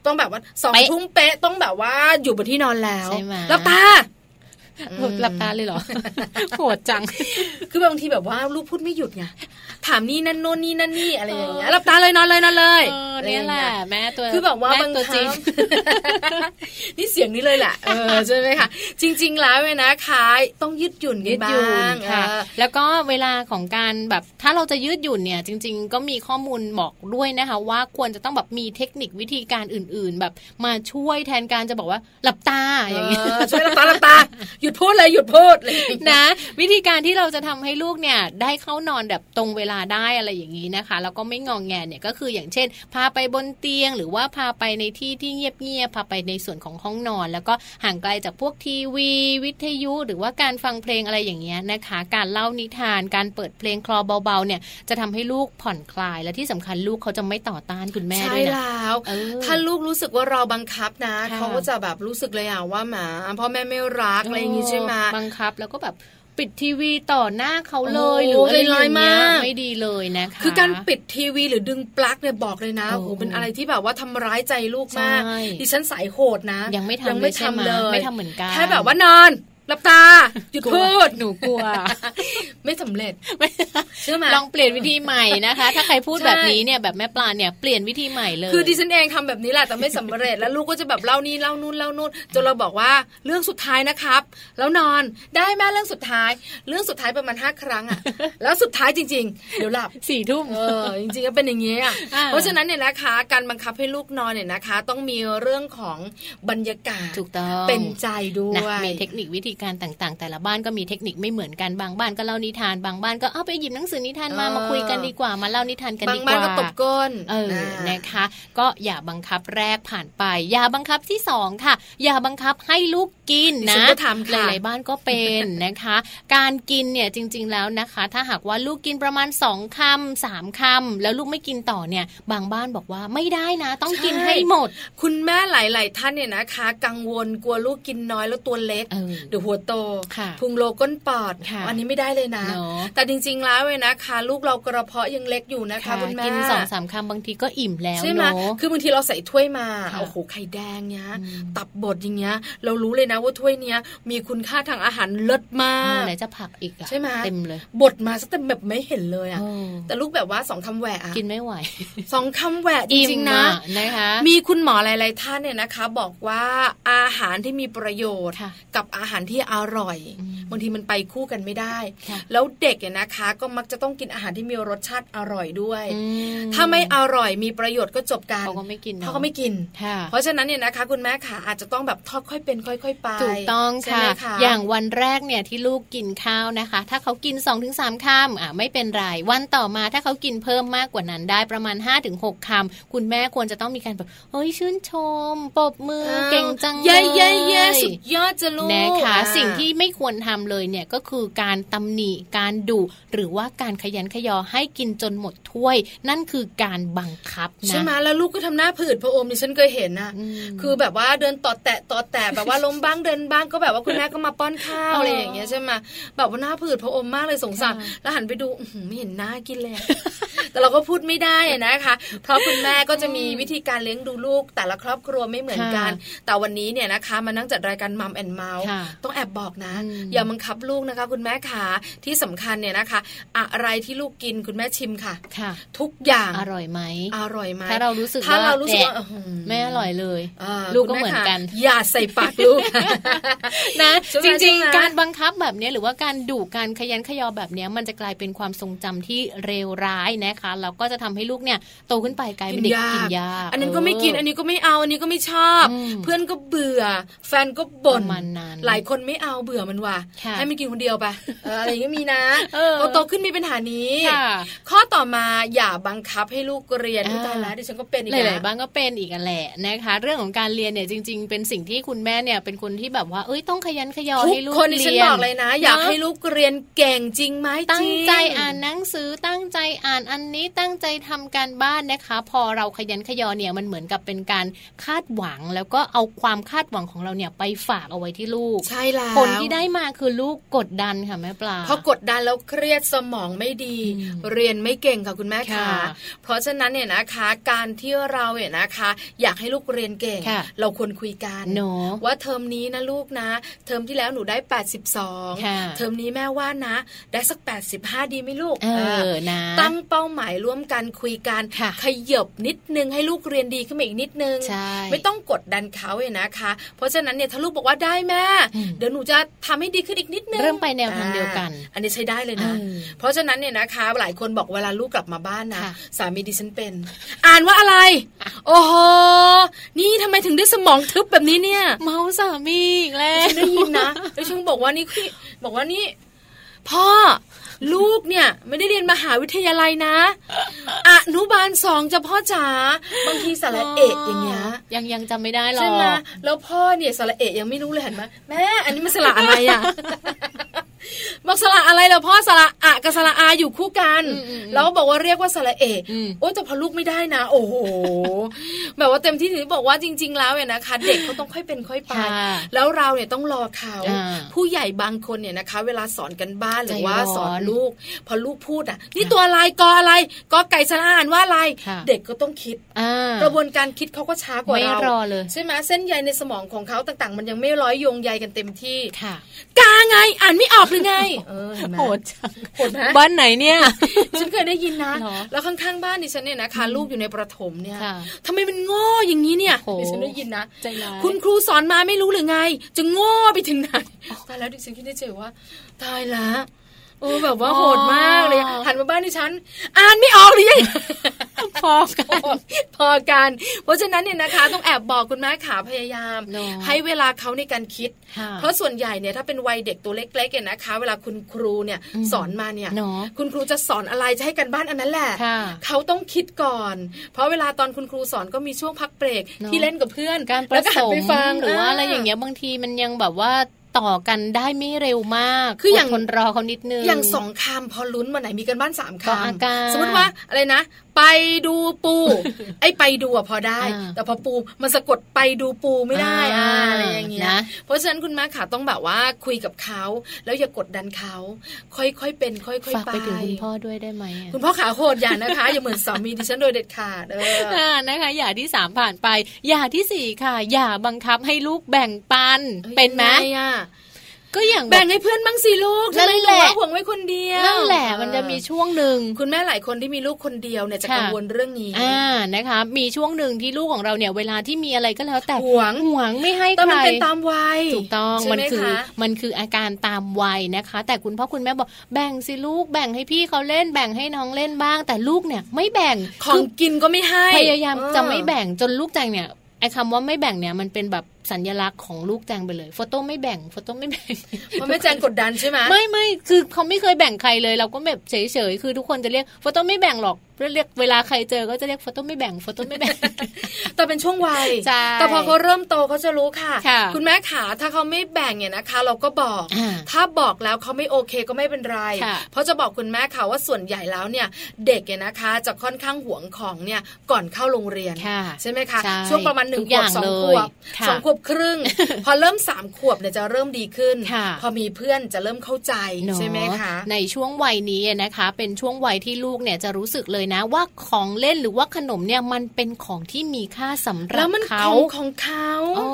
ต้องแบบว่าสองทุ่มเป๊ะต้องแบบว่าอยู่บนที่นอนแล้วแล้วตา หลับตาเลยเหรอโหดจัง คือบางทีแบบว่าลูกพูดไม่หยุดไงถามนี่นั่นโน่นนี่นั่นนี่อะไรอย่างเงี้ยหลับตาเลยนอนเลยนอนเลยนี่แหละแม่ตัวคือแบบว่าบางครั้งนี่เสียงนี้เลยแหละเออใช่ไหมคะจริง ๆ แล้วเว้นะคะต้องยืดหยุ่นกันบ้างค่ะ แล้วก็เวลาของการแบบถ้าเราจะยืดหยุ่นเนี่ย จริง ๆ ก็มีข้อมูลบอกด้วยนะคะ ว่าควรจะต้องแบบมีเทคนิควิธีการอื่น ๆ แบบมาช่วยแทนการจะบอกว่าหลับตาอย่างเงี้ยช่วยหลับตาหลับตาหยุดพูดเลยหยุดพูดเลยนะ วิธีการที่เราจะทำให้ลูกเนี่ยได้เข้านอนแบบตรงเวลาได้อะไรอย่างนี้นะคะ แล้วก็ไม่งองแงเนี่ยก็คืออย่างเช่น พาไปบนเตียง หรือว่าพาไปในที่ที่เงียบๆพาไปในส่วนของห้องนอน แล้วก็ห่างไกลจากพวกทีวี วิทยุ หรือว่าการฟังเพลงอะไรอย่างเงี้ยนะคะ การเล่านิทาน การเปิดเพลงคลอเบาๆเนี่ยจะทำให้ลูกผ่อนคลายและที่สำคัญลูกเขาจะไม่ต่อต้านคุณแม่ด้วยนะใช่แล้วถ้าลูกรู้สึกว่าเราบังคับนะเขาก็จะแบบรู้สึกเลยอะว่าหมาพ่อแม่ไม่รักอะไรอย่างงี้ใช่ไหมบังคับแล้วก็แบบปิดทีวีต่อหน้าเขาเลยหรืออะไรอย่างเงี้ยไม่ดีเลยนะคะคือการปิดทีวีหรือดึงปลั๊กเนี่ยบอกเลยนะโอ้โหเป็นอะไรที่แบบว่าทำร้ายใจลูกมากดิฉันสายโหดนะ ยังไม่ทำยังไม่ทำเลยไม่ทำเหมือนกันแค่แบบว่านอนห ลับตาหยุดพูดหนูกลัว ไม่สำเร็จเชื่อไหมลองเปลี่ยนวิธีใหม่นะคะ ถ้าใครพูดแบบนี้เนี่ยแบบแม่ปลาเนี่ยเปลี่ยนวิธีใหม่เลย คือดิฉันเองทำแบบนี้แหละแต่ไม่สำเร็จแล้วลูกก็จะแบบเล่านี่เล่านู่นเล่านู่นจนเราบอกว่าเรื่องสุดท้ายนะครับ แล้วนอนได้แม่เรื่องสุดท้าย เรื่องสุดท้ายประมาณห้าครั้งอะแล้วสุดท้ายจริง ๆ เดี๋ยวหลับสี่ทุ่มเออจริงๆก็เป็นอย่างนี้อะเพราะฉะนั้นเนี่ยนะคะ การบังคับให้ลูกนอนเนี่ยนะคะ ต้องมีเรื่องของบรรยากาศถูกต้องเป็นใจด้วยมีเทคนิควิธีการต่างๆ แต่ละบ้านก็มีเทคนิคไม่เหมือนกันบางบ้านก็เล่านิทาน บางบ้านก็เอาไปหยิบหนังสือนิทานมามาคุยกันดีกว่ามาเล่านิทานกันดีกว่าบางบ้านก็ตบก้นเออนะคะ ก็อย่าบังคับแรกผ่านไป อย่าบังคับที่สองค่ะ อย่าบังคับให้ลูกกินนะหลายๆบ้านก็เป็นนะคะ การกินเนี่ยจริง ๆแล้วนะคะ ถ้าหากว่าลูกกินประมาณสองคำสามคำแล้วลูกไม่กินต่อเนี่ย บางบ้านบอกว่าไม่ได้นะ ต้องกินให้หมด คุณแม่หลาย ๆ ท่านเนี่ยนะคะ กังวลกลัวลูกกินน้อยแล้วตัวเล็กเดี๋ยวหัวโตพุงโลก้นปอด อันนี้ไม่ได้เลยนะ แต่จริงๆแล้วเลยนะคะ ลูกเรากระเพาะยังเล็กอยู่นะคะคุณแม่กินสองสามคำบางทีก็อิ่มแล้วใช่ไหมคือบางทีเราใส่ถ้วยมาโอ้โหไข่แดงเนี้ย ตับบดอย่างเงี้ย เรารู้เลยนะว่าถ้วยเนี้ยมีคุณค่าทางอาหารเลิศมากไหนจะผักอีกใช่ไหมเต็มเลยบดมาซะแต่แบบไม่เห็นเลยอะแต่ลูกแบบว่าสองคำแหวะกินไม่ไหวสองคำแหวะจริงๆนะนะคะ มีคุณหมอหลายๆท่านเนี่ยนะคะ บอกว่าอาหารที่มีประโยชน์กับอาหารที่อร่อย บางทีมันไปคู่กันไม่ได้ แล้วเด็กเนี่ยนะคะ ก็มักจะต้องกินอาหารที่มีรสชาติอร่อยด้วย ถ้าไม่อร่อยมีประโยชน์ก็จบกันเขาก็ไม่กินเขาก็ไม่กิน เพราะฉะนั้นเนี่ยนะคะ คุณแม่ขาอาจจะต้องแบบทอดค่อยเป็นค่อย ๆ ไปถูกต้องค่ะอย่างวันแรกเนี่ยที่ลูกกินข้าวนะคะ ถ้าเขากิน2อถึงสคำอ่าไม่เป็นไรวันต่อมาถ้าเขากินเพิ่มมากกว่านั้นได้ประมาณ5-6ถึงคำคุณแม่ควรจะต้องมีการแบบเฮ้ยชื่นชมปรบมือเก่งจังเลยเย้เย้เย้สุดยอดจะลูกนะคะสิ่งที่ไม่ควรทำเลยเนี่ยก็คือการตำหนิการดุหรือว่าการขยันขยอให้กินจนหมดถ้วย นั่นคือการบังคับนะใช่ไหมแล้วลูกก็ทำหน้าผืดพระอมดิฉันเคยเห็นนะคือแบบว่าเดินต่อแตะต่อแตะแบบว่าล้มบ้างเดินบ้างก็แบบว่าคุณแม่ก็มาป้อนข้าวอะไรอย่างเงี้ยใช่ไหมแบบว่าหน้าผืดพระอมมากเลยสงสารแล้วหันไปดูไม่เห็นหน้ากินเลยแต่เราก็พูดไม่ได้นะคะ เพราะคุณแม่ก็จะมีวิธีการเลี้ยงดูลูก แต่ละครอบครัวไม่เหมือนกัน แต่วันนี้เนี่ยนะคะมานั่งจัดรายการมัมแอนเมาส์ต้องแอบบอกนะ อย่าบังคับลูกนะคะ คุณแม่ขาที่สำคัญเนี่ยนะคะ อะไรที่ลูกกินคุณแม่ชิมค่ะค่ะ ทุกอย่างอร่อยไหมอร่อยไหมถ้าเรารู้สึกถ้าเรารู้สึกว่าไม่อร่อยเลยลูกก็เหมือนกัน อย่าใส่ปากลูกนะ จริง ๆ การบังคับแบบนี้หรือว่าการดุการขยันขยอแบบนี้มันจะกลายเป็นความทรงจำที่เร็วร้ายนะคะแล้วก็จะทำให้ลูกเนี่ยโตขึ้นไปกลายเป็นเด็กกินยาอันนั้นก็ไม่กินอันนี้ก็ไม่เอาอันนี้ก็ไม่ชอบ เพื่อนก็เบื่อ แฟนก็บ่นหลายคนไม่เอาเบื่อมันว่ะให้มันกินคนเดียวไปอะไรอย่างนี้มีนะโตขึ้นมีปัญหานี้ ข้อต่อมาอย่าบังคับให้ลูกเรียนที่ตายแล้วดิฉันก็เป็นอีกหลายๆบ้างก็เป็นอีกแหละนะคะ เรื่องของการเรียนเนี่ยจริง ๆ เป็นสิ่งที่คุณแม่เนี่ยเป็นคนที่แบบว่าเอ้ยต้องขยันขยอให้ลูกเรียนทุกคนที่ฉันบอกเลยนะ อยากให้ลูกเรียนเก่งจริงไหมตั้งใจอ่านหนังสือตั้งใจอ่านอันนี้ตั้งใจทำการบ้านนะคะ พอเราขยันขยอเนี่ยมันเหมือนกับเป็นการคาดหวังแล้วก็เอาความคาดหวังของเราเนี่ยไปฝากเอาไว้ที่ลูก ใช่แล้วผลที่ได้มาคือลูกกดดันค่ะแม่ปลาพอกดดันแล้วเครียดสมองไม่ดี เรียนไม่เก่งค่ะคุณแม่ค่ะ เพราะฉะนั้นเนี่ยนะคะ การที่เราเนี่ยนะคะ อยากให้ลูกเรียนเก่ง เราควรคุยกันว่าเทอมนี้นะลูกนะ เทอมที่แล้วหนูได้ 82 เทอมนี้แม่ว่านะ ได้สัก 85 ดีไหมลูกเออนะตั้งเป้าหมายร่วมกันคุยกันขยบนิดนึงให้ลูกเรียนดีขึ้นมาอีกนิดนึง ไม่ต้องกดดันเขาเลยนะคะ เพราะฉะนั้นเนี่ยถ้าลูกบอกว่าได้แม่เดี๋ยวหนูจะทำให้ดีขึ้นอีกนิดนึงเริ่มไปแนวทางเดียวกัน อันนี้ใช้ได้เลยนะ เพราะฉะนั้นเนี่ยนะคะ หลายคนบอกเวลาลูกกลับมาบ้านนะสามีดิฉันเป็น อ่านว่าอะไร โอ้โหนี่ทำไมถึงได้สมองทึบแบบนี้เนี่ย เมาสามีอีกแล้วได้ยินนะแล้วฉันบอกว่านี่คือบอกว่านี่พ่อ ลูกเนี่ยไม่ได้เรียนมหาวิทยาลัยนะอนุบาลสองจะพ่อจ๋าบางทีสระเอกอย่างเงี้ยยังยังจำไม่ได้หรอกใช่ไหมแล้วพ่อเนี่ยสระเอกยังไม่รู้เลยเห็นไหมแม่อันนี้มันสระอะไรอะบอกสระอะไรเหรอพ่อสระอะกับสระอาอยู่คู่กันแล้วบอกว่าเรียกว่าสระเอกโอ้แต่พอลูกไม่ได้นะ โอ้โหแบบว่าเต็มที่ถึงบอกว่าจริง ๆ แล้วเนี่ยนะคะ เด็กเขาต้องค่อยเป็นค่อยไปแล้วเราเนี่ยต้องรอเขาผู้ใหญ่บางคนเนี่ยนะคะ เวลาสอนกันบ้านหรือว่าสอนลูก พอลูกพูดอะ นี่ตัวอะไรกออะไรกอไก่สระอ่านว่าอะไร เด็กก็ต้องคิดกระบวนการคิดเขาก็ช้ากว่าเราใช่ไหมเส้นใยในสมองของเขาต่างๆ มันยังไม่ร้อยโยงใยกันเต็มที่กาไงอ่านไม่ออกหรือไงโหดจังโหดบ้านไหนเนี่ย ฉันเคยได้ยินนะ แล้วข้างๆบ้านดิฉันเนี่ยนะคะลูกอยู่ในประถมเนี่ยทำไมมันโง่อย่างนี้เนี่ยดิฉันได้ยินนะคุณครูสอนมาไม่รู้หรือไง จะโง่ไปถึงไหนตายแล้วดิฉันคิดได้เจอว่า ตายแล้ว โอ้แบบว่าโหดมากเลยหันมาบ้านดิฉัน อ่านไม่ออกเลยพอกันพอกัน เพราะฉะนั้นเนี่ยนะคะ ต้องแอบบอกคุณแม่ขาพยายาม ให้เวลาเขาในการคิด เพราะส่วนใหญ่เนี่ยถ้าเป็นวัยเด็กตัวเล็กๆเนี่ยนะคะ เวลาคุณครูเนี่ยสอนมาเนี่ย คุณครูจะสอนอะไรจะให้กันบ้านอันนั้นแหละ เขาต้องคิดก่อน เพราะเวลาตอนคุณครูสอนก็มีช่วงพักเบรกที่เล่นกับเพื่อนการประสมหรือว่าอะไรอย่างเงี้ยบางทีมันยังแบบว่า ต่อกันได้ไม่เร็วมาก คืออย่างทนรอเขานิดนึง อย่างสองคำพอลุ้นวันไหนมีกันบ้านสามคำสมมติว่าอะไรนะ ไปดูปู ไอ้ไปดูอะพอได้ แต่พอปูมันสะกดไปดูปูไม่ได้อะไรอย่างเงี้ยเพราะฉะนั้นคุณแม่ขาต้องแบบว่าคุยกับเขาแล้วอย่ากดดันเขาค่อยๆเป็น ค่อยๆไปฝากไปถึงคุณพ่อด้วยได้ไหมคุณพ่อขาโหดอย่านะคะ อย่าเหมือนสามีดิฉันโดยเด็ดขาดเออนะคะ อย่าที่สามผ่านไป อย่าที่สี่ค่ะ อย่าบังคับให้ลูกแบ่งปันเป็นไหม ก็อย่างแบ่งให้เพื่อนบ้างสิลูกทำไมหนูว่าห่วงไว้คนเดียวนั่นแหละมันจะมีช่วงหนึ่งคุณแม่หลายคนที่มีลูกคนเดียวเนี่ยจะกังวลเรื่องนี้อ่านะคะ มีช่วงหนึ่งที่ลูกของเราเนี่ยเวลาที่มีอะไรก็แล้วแต่ห่วงห่วงไม่ให้ใครมันเป็นตามวัยถูกต้องมันคือมันคืออาการตามวัยนะคะ แต่คุณพ่อคุณแม่บอกแบ่งสิลูกแบ่งให้พี่เขาเล่นแบ่งให้น้องเล่นบ้าง แต่ลูกเนี่ยไม่แบ่งของกินก็ไม่ให้พยายามจะไม่แบ่งจนลูกจังเนี่ยไอ้คำว่าไม่แบ่งเนี่ยมันเป็นแบบ สัญลักษณ์ของลูกแจงไปเลยโฟโต้ไม่แบ่งโฟโต้ไม่แบ่งเพราะไม่แจงกดดันใช่ไหมไม่ไม่คือเขาไม่เคยแบ่งใครเลย เราก็แบบเฉยๆคือทุกคนจะเรียกโฟโต้ไม่แบ่งหรอกเรียกเวลาใครเจอก็จะเรียกโฟโต้ไม่แบ่งโฟโต้ไม่แบ่งแต่เป็นช่วงวัยแต่พอเขาเริ่มโตเขาจะรู้ค่ะ คุณแม่ขาถ้าเขาไม่แบ่งเนี่ยนะคะ เราก็บอก ถ้าบอกแล้วเขาไม่โอเคก็ไม่เป็นไร เพราะจะบอกคุณแม่ค่ะว่าส่วนใหญ่แล้วเนี่ยเด็กเนี่ยนะคะ จะค่อนข้างหวงของเนี่ยก่อนเข้าโรงเรียนใช่ไหมคะช่วงประมาณหนึ่งขวบสองขวบสองขวบครึ่ง พอเริ่มสามขวบเนี่ยจะเริ่มดีขึ้น พอมีเพื่อนจะเริ่มเข้าใจใช่ไหมคะในช่วงวัยนี้นะคะ เป็นช่วงวัยที่ลูกเนี่ยจะรู้สึกเลยนะว่าของเล่นหรือว่าขนมเนี่ยมันเป็นของที่มีค่าสำหรับเขาแล้วมันของเขาโอ้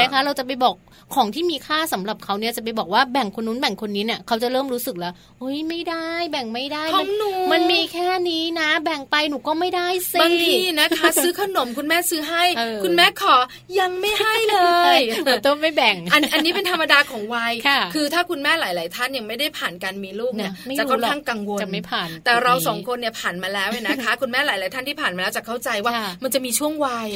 นะคะ เราจะไปบอกของที่มีค่าสำหรับเขาเนี่ยจะไปบอกว่าแบ่งคนนู้นแบ่งคนนี้เนี่ยเขาจะเริ่มรู้สึกแล้วเฮ้ยไม่ได้ แบ่งไม่ได้ของหนูมันมีแค่นี้นะ แบ่งไปหนูก็ไม่ได้สิบางทีนะคะ ซื้อขนมคุณแม่ซื้อให้ คุณแม่ขอยังไม่ให้เลยต้องไม่แบ่ง อันอันนี้เป็นธรรมดาของวัยคือถ้าคุณแม่หลาย ๆ ท่านยังไม่ได้ผ่านการมีลูกเนี่ยจะค่อนข้างกังวลจะไม่ผ่าน แต่เราสองคนเนี่ยผ่านมาแล้วนะคะ คุณแม่หลาย ๆ ท่านที่ผ่านมาแล้วจะเข้าใจว่ามันจะมีช่วงวัย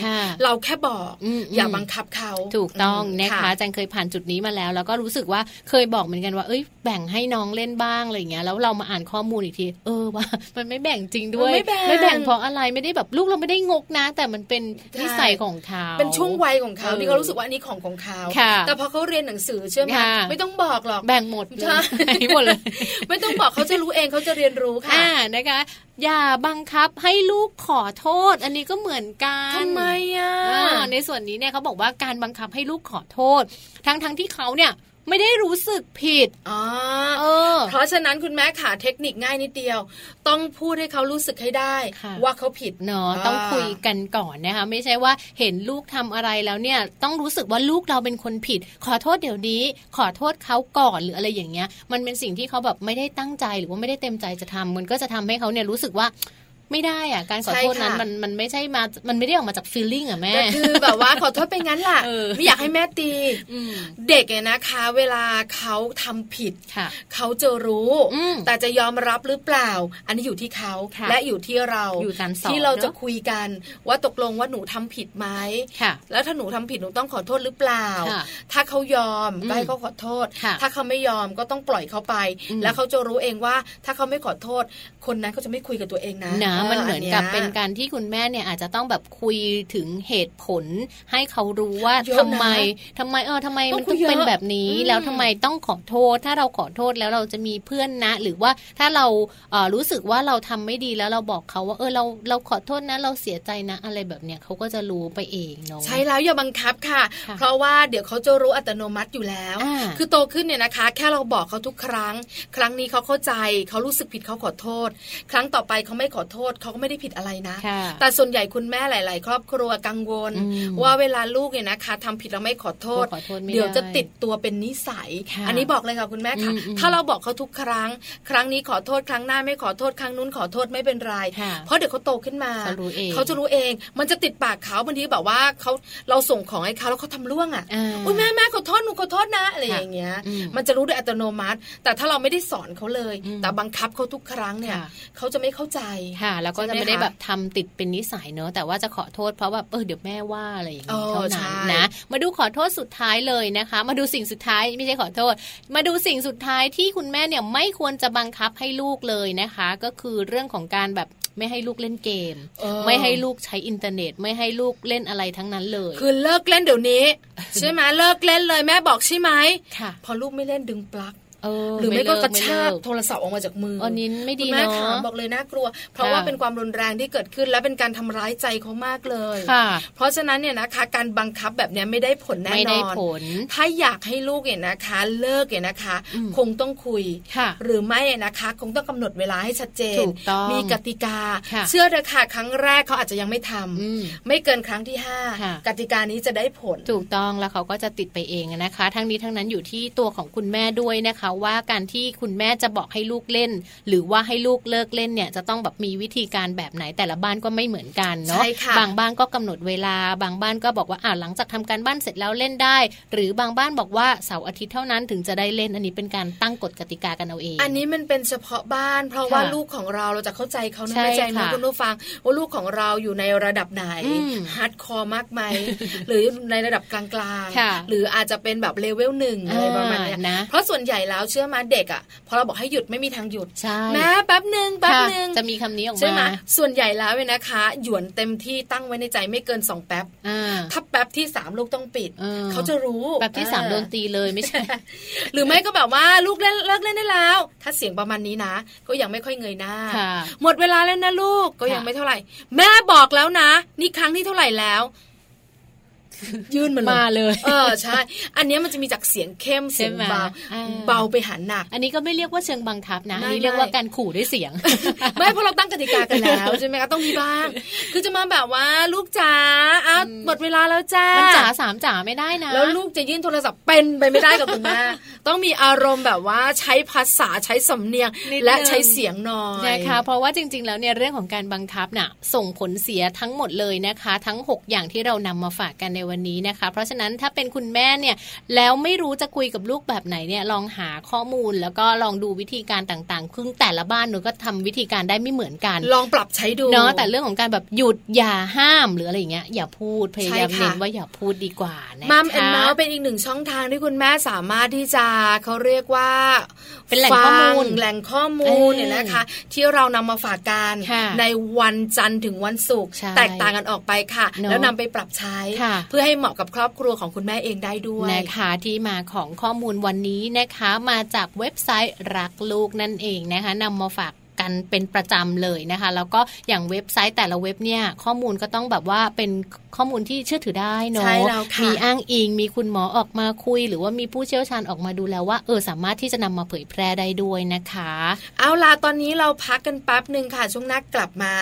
เราแค่บอกอย่าบังคับเขาถูกต้องนะคะจังเคยผ่านจุดนี้มาแล้ว แล้วก็รู้สึกว่าเคยบอกเหมือนกันว่าเอ้ยแบ่งให้น้องเล่นบ้างอะไรเงี้ยแล้วเรามาอ่านข้อมูลอีกทีเออว่ามันไม่แบ่งจริงด้วย ไม่แบ่งเพราะอะไรไม่ได้แบบลูกเราไม่ได้งกนะ แต่มันเป็นนิสัยของเขาเป็นช่วงวัยของเขาที่เขารู้สึกว่าอันนี้ของของเขาแต่พอเขาเรียนหนังสือเชื่อไหมไม่ต้องบอกหรอกแบ่งหมดใช่หมดเลย ไม่ต้องบอกเขาจะรู้เองเขาจะเรียนรู้ค่ะนะคะอย่าบังคับให้ลูกขอโทษ อันนี้ก็เหมือนกันทำไมอะในส่วนนี้เนี่ยเขาบอกว่าการบังคับให้ลูกขอโทษ ทั้งทั้งที่เขาเนี่ย ไม่ได้รู้สึกผิดอ๋อเออ เพราะฉะนั้นคุณแม่ขาเทคนิคง่ายนิดเดียว ต้องพูดให้เขารู้สึกให้ได้ ว่าเขาผิดเนาะต้องคุยกันก่อนนะคะ ไม่ใช่ว่าเห็นลูกทำอะไรแล้วเนี่ย ต้องรู้สึกว่าลูกเราเป็นคนผิด ขอโทษเดี๋ยวนี้ ขอโทษเขาก่อนหรืออะไรอย่างเงี้ย มันเป็นสิ่งที่เขาแบบไม่ได้ตั้งใจหรือว่าไม่ได้เต็มใจจะทำมันก็จะทำให้เขาเนี่ยรู้สึกว่า ไม่ได้อะการขอโทษนั้นมันมันไม่ใช่มา มันไม่ได้ออกมาจากฟีลลิ่งอะแม่คือแบบว่าขอโทษไปงั้นล่ะไม่อยากให้แม่ตีเด็กเนี่ยนะคะ เวลาเขาทำผิดเขาจะรู้ แต่จะยอมรับหรือเปล่า อันนี้อยู่ที่เขาและอยู่ที่เราที่เราจะคุยกันว่าตกลงว่าหนูทำผิดไหมแล้วถ้าหนูทำผิดหนูต้องขอโทษหรือเปล่า ถ้าเขายอมก็ให้เขาขอโทษ ถ้าเขาไม่ยอมก็ต้องปล่อยเขาไป แล้วเขาจะรู้เองว่าถ้าเขาไม่ขอโทษ คนนั้นเขาจะไม่คุยกับตัวเองนะนะมันเหมือนกับเป็นการที่คุณแม่เนี่ยอาจจะต้องแบบคุยถึงเหตุผล ให้เขารู้ว่าทำไมทำไมเออทำไมมันต้องเป็นแบบนี้แล้วทำไมต้องขอโทษ ถ้าเราขอโทษแล้วเราจะมีเพื่อนนะ หรือว่าถ้าเราเรู้สึกว่าเราทำไม่ดีแล้วเราบอกเขาว่าเออเราเราขอโทษนะเราเสียใจนะอะไรแบบเนี้ยเขาก็จะรู้ไปเองเนาะใช่แล้วอย่าบังคับค่ะ เพราะว่าเดี๋ยวเขาจะรู้อัตโนมัติอยู่แล้ว คือโตขึ้นเนี่ยนะคะ แค่เราบอกเขาทุกครั้ง ครั้งนี้เขาเข้าใจเขารู้สึกผิดเขาขอโทษ ครั้งต่อไปเขาไม่ขอโทษเขาก็ไม่ได้ผิดอะไรนะ แต่ส่วนใหญ่คุณแม่หลาย ๆ ครอบครัวกังวล ว่าเวลาลูกเนี่ยนะคะทำผิดเราไม่ขอโทษ เดี๋ยวจะติดตัวเป็นนิสัย อันนี้บอกเลยค่ะคุณแม่ค่ะ ถ้าเราบอกเขาทุกครั้ง ครั้งนี้ขอโทษครั้งหน้าไม่ขอโทษครั้งนู้นขอโทษไม่เป็นไร เพราะเดี๋ยวเขาโตขึ้นมาเขาจะรู้เอง มันจะติดปากเขาบางทีแบบว่าเขาเราส่งของให้เขาแล้วเขาทำล่วงอะอุ้ยแม่แม่ขอโทษหนูขอโทษนะอะไรอย่างเงี้ย มันจะรู้โดยอัตโนมัติ แต่ถ้าเราไม่ได้สอนเขาเลย แต่บังคับเขาทุกครั้งเนี่ยเขาจะไม่เข้าใจค่ะแล้วก็จะไม่ได้แบบทำติดเป็นนิสัยเนอะแต่ว่าจะขอโทษเพราะว่าเออเดี๋ยวแม่ว่าอะไรอย่างนี้เท่านั้นนะมาดูขอโทษสุดท้ายเลยนะคะ มาดูสิ่งสุดท้ายไม่ใช่ขอโทษ มาดูสิ่งสุดท้ายที่คุณแม่เนี่ยไม่ควรจะบังคับให้ลูกเลยนะคะ ก็คือเรื่องของการแบบไม่ให้ลูกเล่นเกม ไม่ให้ลูกใช้อินเทอร์เน็ต ไม่ให้ลูกเล่นอะไรทั้งนั้นเลย คือเลิกเล่นเดี๋ยวนี้ ใช่ไหมเลิกเล่นเลยแม่บอกใช่ไหมค่ะพอลูกไม่เล่นดึงปลั๊ก หรือไม่ก็กระชากโทรศัพท์ออกมาจากมืออันนี้ไม่ดีเนาะบอกเลยน่ากลัว เพราะว่าเป็นความรุนแรงที่เกิดขึ้นและเป็นการทำร้ายใจเขามากเลยเพราะฉะนั้นเนี่ยนะคะ การบังคับแบบนี้ไม่ได้ผลแน่นอนถ้าอยากให้ลูกเนี่ยนะคะ เลิกเนี่ยนะคะ คงต้องคุย หรือไม่นะคะ คงต้องกำหนดเวลาให้ชัดเจน มีกติกา เชื่อเลยค่ะครั้งแรกเขาอาจจะยังไม่ทำไม่เกินครั้งที่ห้ากติกานี้จะได้ผล ถูกต้องแล้วเขาก็จะติดไปเองนะคะ ทั้งนี้ทั้งนั้นอยู่ที่ตัวของคุณแม่ด้วยนะคะว่าการที่คุณแม่จะบอกให้ลูกเล่น หรือว่าให้ลูกเลิกเล่นเนี่ยจะต้องแบบมีวิธีการแบบไหนแต่ละบ้านก็ไม่เหมือนกันเนาะบางบ้านก็กำหนดเวลา บางบ้านก็บอกว่าอ่าหลังจากทำการบ้านเสร็จแล้วเล่นได้ หรือบางบ้านบอกว่าเสาร์อาทิตย์เท่านั้นถึงจะได้เล่นอันนี้เป็นการตั้งกฎกติกากันเอาเอง อันนี้มันเป็นเฉพาะบ้าน เพราะว่าลูกของเราเราจะเข้าใจเขาไม่ใจนะคุณผู้ฟังว่าลูกของเราอยู่ในระดับไหน hardcore มากไหมหรือในระดับกลางๆหรืออาจจะเป็นแบบเลเวลหนึ่งอะไรประมาณนี้เพราะส่วนใหญ่แล้วเชื่อว่าเด็กอะพอเราบอกให้หยุดไม่มีทางหยุดแม้แป๊บหนึ่งแป๊บหนึ่งจะมีคำนี้ออกมาใช่ไหมส่วนใหญ่แล้วเนี่ยนะคะ หยวนเต็มที่ตั้งไว้ในใจไม่เกินสองแป๊บถ้าแป๊บที่สามลูกต้องปิดเขาจะรู้แป๊บที่สามโดนตีเลยไม่ใช่ หรือไม่ก็แบบว่าลูกเล่นเลิกเล่นได้แล้ว ถ้าเสียงประมาณนี้นะ ก็ยังไม่ค่อยเงยหน้า หมดเวลาแล้วนะลูกก็ยังไม่เท่าไหร่ แม่บอกแล้วนะ นี่ครั้งที่เท่าไหร่แล้ว ยื่นมาเลยมาเลย เออใช่ อันนี้มันจะมีจากเสียงเข้มเสียงเบาเบาไปหาหนัก อันนี้ก็ไม่เรียกว่าเชิงบังคับนะอันนี้เรียกว่าการขู่ด้วยเสียง ไม่เพราะเราตั้งกติกากันแล้วใช่ไหมคะต้องมีบ้าง คือจะมาแบบว่าลูกจ๋าอะหมดเวลาแล้วจ้ามันจ๋าสามจ๋าไม่ได้นะ แล้วลูกจะยื่นโทรศัพท์เป็นไปไม่ได้กับคุณแม่ต้องมีอารมณ์แบบว่าใช้ภาษาใช้สำเนียงและใช้เสียงหน่อยนะคะเพราะว่าจริง ๆ แล้วเนี่ยเรื่องของการบังคับน่ะส่งผลเสียทั้งหมดเลยนะคะ ทั้ง 6 อย่างที่เรานำมาฝากกันในวันนี้นะคะ เพราะฉะนั้นถ้าเป็นคุณแม่เนี่ยแล้วไม่รู้จะคุยกับลูกแบบไหนเนี่ยลองหาข้อมูลแล้วก็ลองดูวิธีการต่างๆคือแต่ละบ้านหนูก็ทำวิธีการได้ไม่เหมือนกัน ลองปรับใช้ดูเนาะแต่เรื่องของการแบบหยุดอย่าห้ามหรืออะไรเงี้ยอย่าพูดพยายามเน้นว่าอย่าพูดดีกว่านะคะมัมแอนเมาส์เป็นอีกหนึ่งช่องทางที่คุณแม่สามารถที่จะเขาเรียกว่าเป็นแหล่งข้อมูลแหล่งข้อมูลเนี่ยนะคะ ที่เรานำมาฝากกันในวันจันทร์ถึงวันศุกร์แตกต่างกันออกไปค่ะ แล้วนำไปปรับใช้เพื่อให้เหมาะกับครอบครัวของคุณแม่เองได้ด้วยนะคะที่มาของข้อมูลวันนี้นะคะ มาจากเว็บไซต์รักลูกนั่นเองนะคะนำมาฝาก กันเป็นประจำเลยนะคะ แล้วก็อย่างเว็บไซต์แต่ละเว็บเนี่ยข้อมูลก็ต้องแบบว่าเป็นข้อมูลที่เชื่อถือได้เนาะมีอ้างอิง มีคุณหมอออกมาคุย หรือว่ามีผู้เชี่ยวชาญออกมาดูแล้วว่าเออสามารถที่จะนำมาเผยแพร่ได้ด้วยนะคะ เอาล่ะตอนนี้เราพักกันแป๊บหนึ่งค่ะ ช่วงนักกลับมา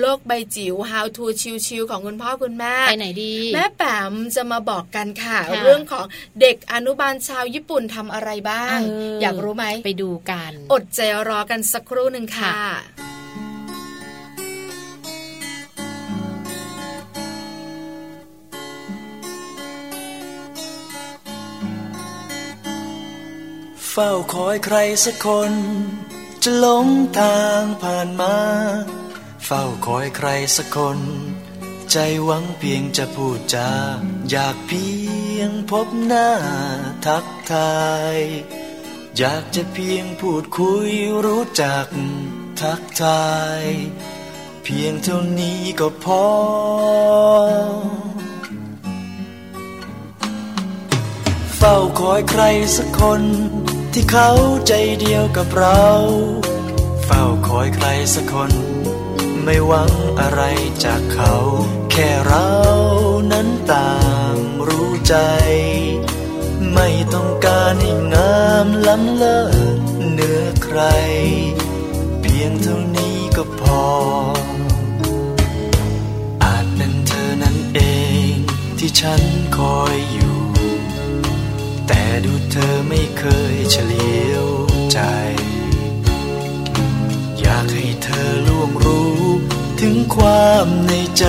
โลกใบจิ๋ว How to ชิวๆของคุณพ่อคุณแม่ไปไหนดี แม่แปมจะมาบอกกันค่ะ เรื่องของเด็กอนุบาลชาวญี่ปุ่นทำอะไรบ้างอยากรู้ไหมไปดูกัน อดใจรอกันสักครู่หนึ่งค่ะเฝ้าคอยใครสักคน จะหลงทางผ่านมา เฝ้าคอยใครสักคน ใจหวังเพียงจะพูดจาอยากเพียงพบหน้าทักทาย อยากจะเพียงพูดคุยรู้จัก ทักทาย เพียงเท่านี้ก็พอ เฝ้าคอยใครสักคนที่เขาใจเดียวกับเรา เฝ้าคอยใครสักคน ไม่หวังอะไรจากเขา แค่เรานั้นต่างรู้ใจ ไม่ต้องการให้งามล้ำเลิศเหนือใคร ยงเท่านี้ก็พอ อาจเป็นเธอนั้นเองที่ฉันคอยอยู่ แต่ดูเธอไม่เคยเฉลียวใจ อยากให้เธอล่วงรู้ถึงความในใจ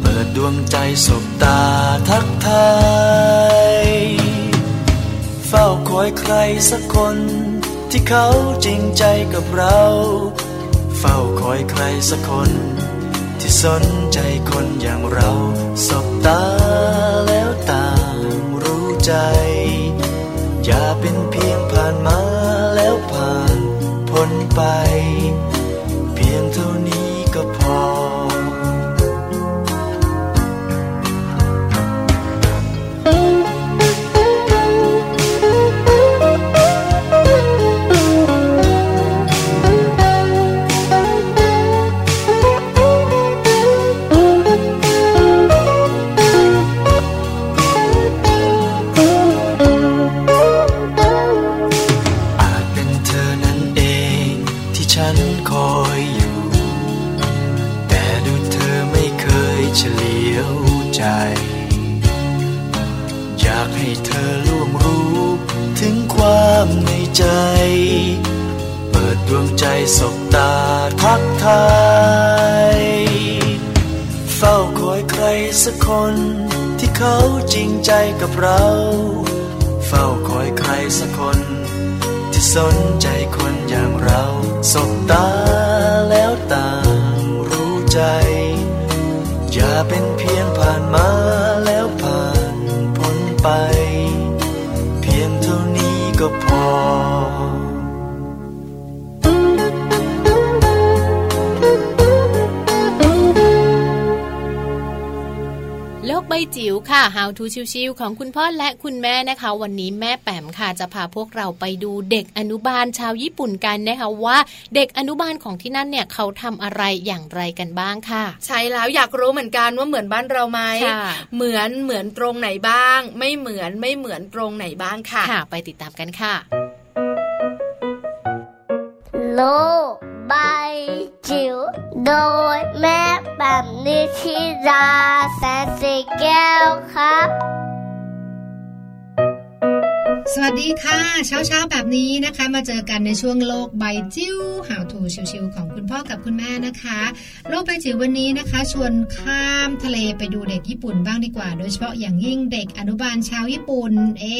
เปิดดวงใจสบตาทักทาย เฝ้าคอยใครสักคน ที่เขาจริงใจกับเรา เฝ้าคอยใครสักคน ที่สนใจคนอย่างเราสบตาแล้วต่างรู้ใจ อย่าเป็นเพียงผ่านมาแล้วผ่านพ้นไป เพียงเท่านี้ สบตาทักทายเฝ้าคอยใครสักคนที่เขาจริงใจกับเรา เฝ้าคอยใครสักคน ที่สนใจคนอย่างเราสบตาแล้วต่างรู้ใจ อย่าเป็นเพียงผ่านมาแล้วผ่านพ้นไป ก็ บใบจิ๋วค่ะ How to ชิวๆของคุณพ่อและคุณแม่นะคะ วันนี้แม่แปมค่ะจะพาพวกเราไปดูเด็กอนุบาลชาวญี่ปุ่นกันนะคะว่า เด็กอนุบาลของที่นั่นเนี่ยเขาทำอะไรอย่างไรกันบ้างค่ะ ใช่แล้วอยากรู้เหมือนกันว่าเหมือนบ้านเราไหมเหมือนเหมือนตรงไหนบ้าง ไม่เหมือนไม่เหมือนตรงไหนบ้างค่ะ ค่ะ ไปติดตามกันค่ะโลบายจิ๋วโดยแม่แบบนิชิราแสวัสดีค่ะ เช้าเช้าแบบนี้นะคะ มาเจอกันในช่วงโลกใบจิ้วหาวถูชิวๆของคุณพ่อกับคุณแม่นะคะ โลกใบจิ๋ววันนี้นะคะ ชวนข้ามทะเลไปดูเด็กญี่ปุ่นบ้างดีกว่า โดยเฉพาะอย่างยิ่งเด็กอนุบาลชาวญี่ปุ่น เอ๊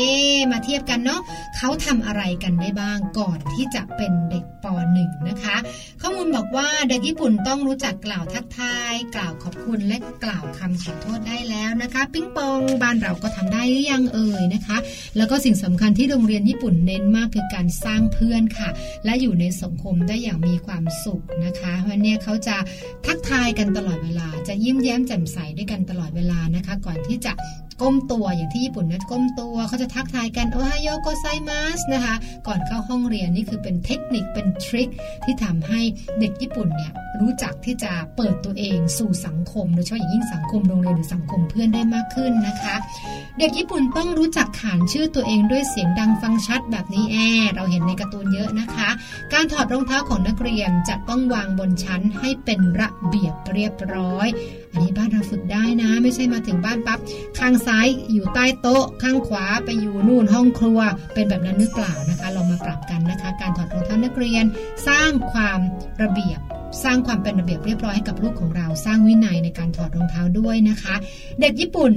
มาเทียบกันเนาะเขาทำอะไรกันได้บ้างก่อนที่จะเป็นเด็กป .1 นะคะ ข้อมูลบอกว่าเด็กญี่ปุ่นต้องรู้จักกล่าวทักทาย กล่าวขอบคุณและกล่าวคำขอโทษได้แล้วนะคะ ปิ้งปองบ้านเราก็ทำได้หรือยังเอ่ยนะคะ แล้วก็สิ่งสำคัญที่โรงเรียนญี่ปุ่นเน้นมากคือการสร้างเพื่อนค่ะ และอยู่ในสังคมได้อย่างมีความสุขนะคะวันนี้เขาจะทักทายกันตลอดเวลา จะยิ้มแย้มแจ่มใสด้วยกันตลอดเวลานะคะ ก่อนที่จะก้มตัวอย่างที่ญี่ปุ่นนะก้มตัวเขาจะทักทายกันโอฮโยโกไซมัสนะคะ ก่อนเข้าห้องเรียนนี่คือเป็นเทคนิคเป็นทริคที่ทำให้เด็กญี่ปุ่นเนี่ยรู้จักที่จะเปิดตัวเองสู่สังคมโดยเฉพาะอย่างยิ่งสังคมโรงเรียนหรือสังคมเพื่อนได้มากขึ้นนะคะ เด็กญี่ปุ่นต้องรู้จักขานชื่อตัวเองด้วยเสียงดังฟังชัดแบบนี้แอเราเห็นในการ์ตูนเยอะนะคะ การถอดรองเท้าของนักเรียนจะต้องวางบนชั้นให้เป็นระเบียบเรียบร้อย อันนี้บ้านเราฝึกได้นะ ไม่ใช่มาถึงบ้านปั๊บข้างซ้ายอยู่ใต้โต๊ะ ข้างขวาไปอยู่นู่นห้องครัว เป็นแบบนั้นหรือเปล่านะคะลองมาปรับกันนะคะ การถอดรองเท้านักเรียนสร้างความระเบียบสร้างความเป็นระเบียบเรียบร้อยให้กับลูกของเราสร้างวินัยในการถอดรองเท้าด้วยนะคะ เด็กญี่ปุ่น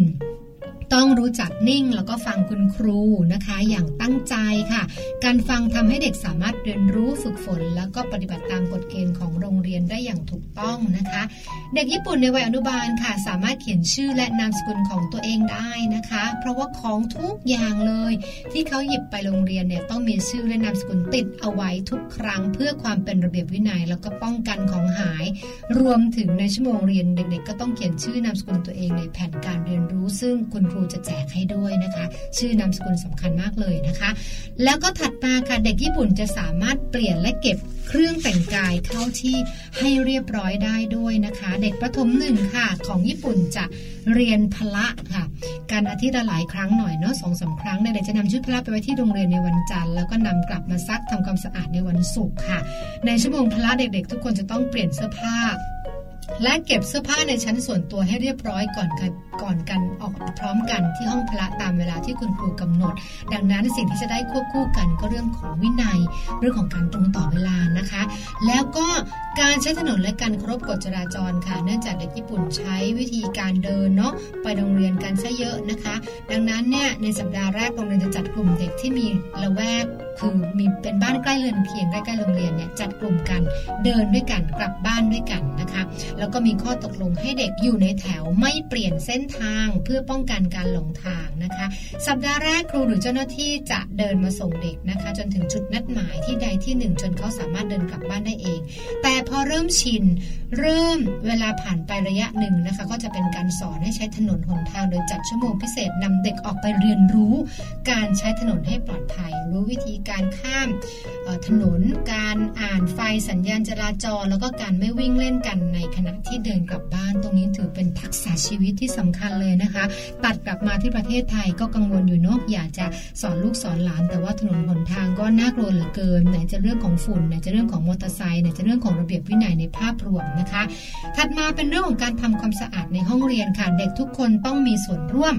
ต้องรู้จักนิ่งแล้วก็ฟังคุณครูนะคะ อย่างตั้งใจค่ะ การฟังทำให้เด็กสามารถเรียนรู้ฝึกฝน แล้วก็ปฏิบัติตามกฎเกณฑ์ของโรงเรียนได้อย่างถูกต้องนะคะ เด็กญี่ปุ่นในวัยอนุบาลค่ะ สามารถเขียนชื่อและนามสกุลของตัวเองได้นะคะ เพราะว่าของทุกอย่างเลย ที่เขาหยิบไปโรงเรียนเนี่ยต้องมีชื่อและนามสกุลติดเอาไว้ทุกครั้ง เพื่อความเป็นระเบียบวินัย แล้วก็ป้องกันของหาย รวมถึงในชั่วโมงเรียนเด็ก ๆ ก็ต้องเขียนชื่อนามสกุลตัวเองในแผนการเรียนรู้ซึ่งคุณครูจะแจกให้ด้วยนะคะ ชื่อนามสกุลสำคัญมากเลยนะคะ แล้วก็ถัดมาค่ะเด็กญี่ปุ่นจะสามารถเปลี่ยนและเก็บเครื่องแต่งกายเข้าที่ให้เรียบร้อยได้ด้วยนะคะ เด็กประถมหนึ่งค่ะ ของญี่ปุ่นจะเรียนพละค่ะ การอาทิตย์ละหลายครั้งหน่อยเนาะสองสาครั้งเด็กจะนำชุดพละไปไว้ที่โรงเรียนในวันจันทร์แล้วก็นำกลับมาซักทำความสะอาดในวันศุกร์ค่ะ ในชั่วโมงพละเด็กๆ ทุกคนจะต้องเปลี่ยนเสื้อผ้า และเก็บเสื้อผ้าในชั้นส่วนตัวให้เรียบร้อยก่อนก่อนกันออกพร้อมกันที่ห้องพระตามเวลาที่คุณครูกำหนด ดังนั้นสิ่งที่จะได้ควบคู่กันก็เรื่องของวินัย เรื่องของการตรงต่อเวลานะคะ แล้วก็การใช้ถนนและการครบกฎจราจรค่ะ เนื่องจากเด็กญี่ปุ่นใช้วิธีการเดินเนาะไปโรงเรียนกันซะเยอะนะคะ ดังนั้นเนี่ยในสัปดาห์แรกโรงเรียนจะจัดกลุ่มเด็กที่มีละแวก คือมีเป็นบ้านใกล้เรือนเคียงใกล้ๆโรงเรียนเนี่ยจัดกลุ่มกันเดินด้วยกันกลับบ้านด้วยกันนะคะ แล้วก็มีข้อตกลงให้เด็กอยู่ในแถวไม่เปลี่ยนเส้นทางเพื่อป้องกันการหลงทางนะคะ สัปดาห์แรกครูหรือเจ้าหน้าที่จะเดินมาส่งเด็กนะคะ จนถึงจุดนัดหมายที่ใดที่หนึ่งจนเขาสามารถเดินกลับบ้านได้เอง แต่พอเริ่มชินเริ่มเวลาผ่านไประยะหนึ่งนะคะ ก็จะเป็นการสอนให้ใช้ถนนหนทางโดยจัดชั่วโมงพิเศษนำเด็กออกไปเรียนรู้ การใช้ถนนให้ปลอดภัย รู้วิธีการข้ามถนน การอ่านไฟสัญญาณจราจร แล้วก็การไม่วิ่งเล่นกันในขณะที่เดินกลับบ้าน ตรงนี้ถือเป็นทักษะชีวิตที่สำคัญเลยนะคะ ตัดกลับมาที่ประเทศไทยก็กังวลอยู่เนาะอยากจะสอนลูกสอนหลาน แต่ว่าถนนหนทางก็น่ากลัวเหลือเกินไหนจะเรื่องของฝุ่นไหนจะเรื่องของมอเตอร์ไซค์ไหนจะเรื่องของระเบียบวินัยในภาพรวมนะคะ ถัดมาเป็นเรื่องของการทำความสะอาดในห้องเรียนค่ะเด็กทุกคนต้องมีส่วนร่วม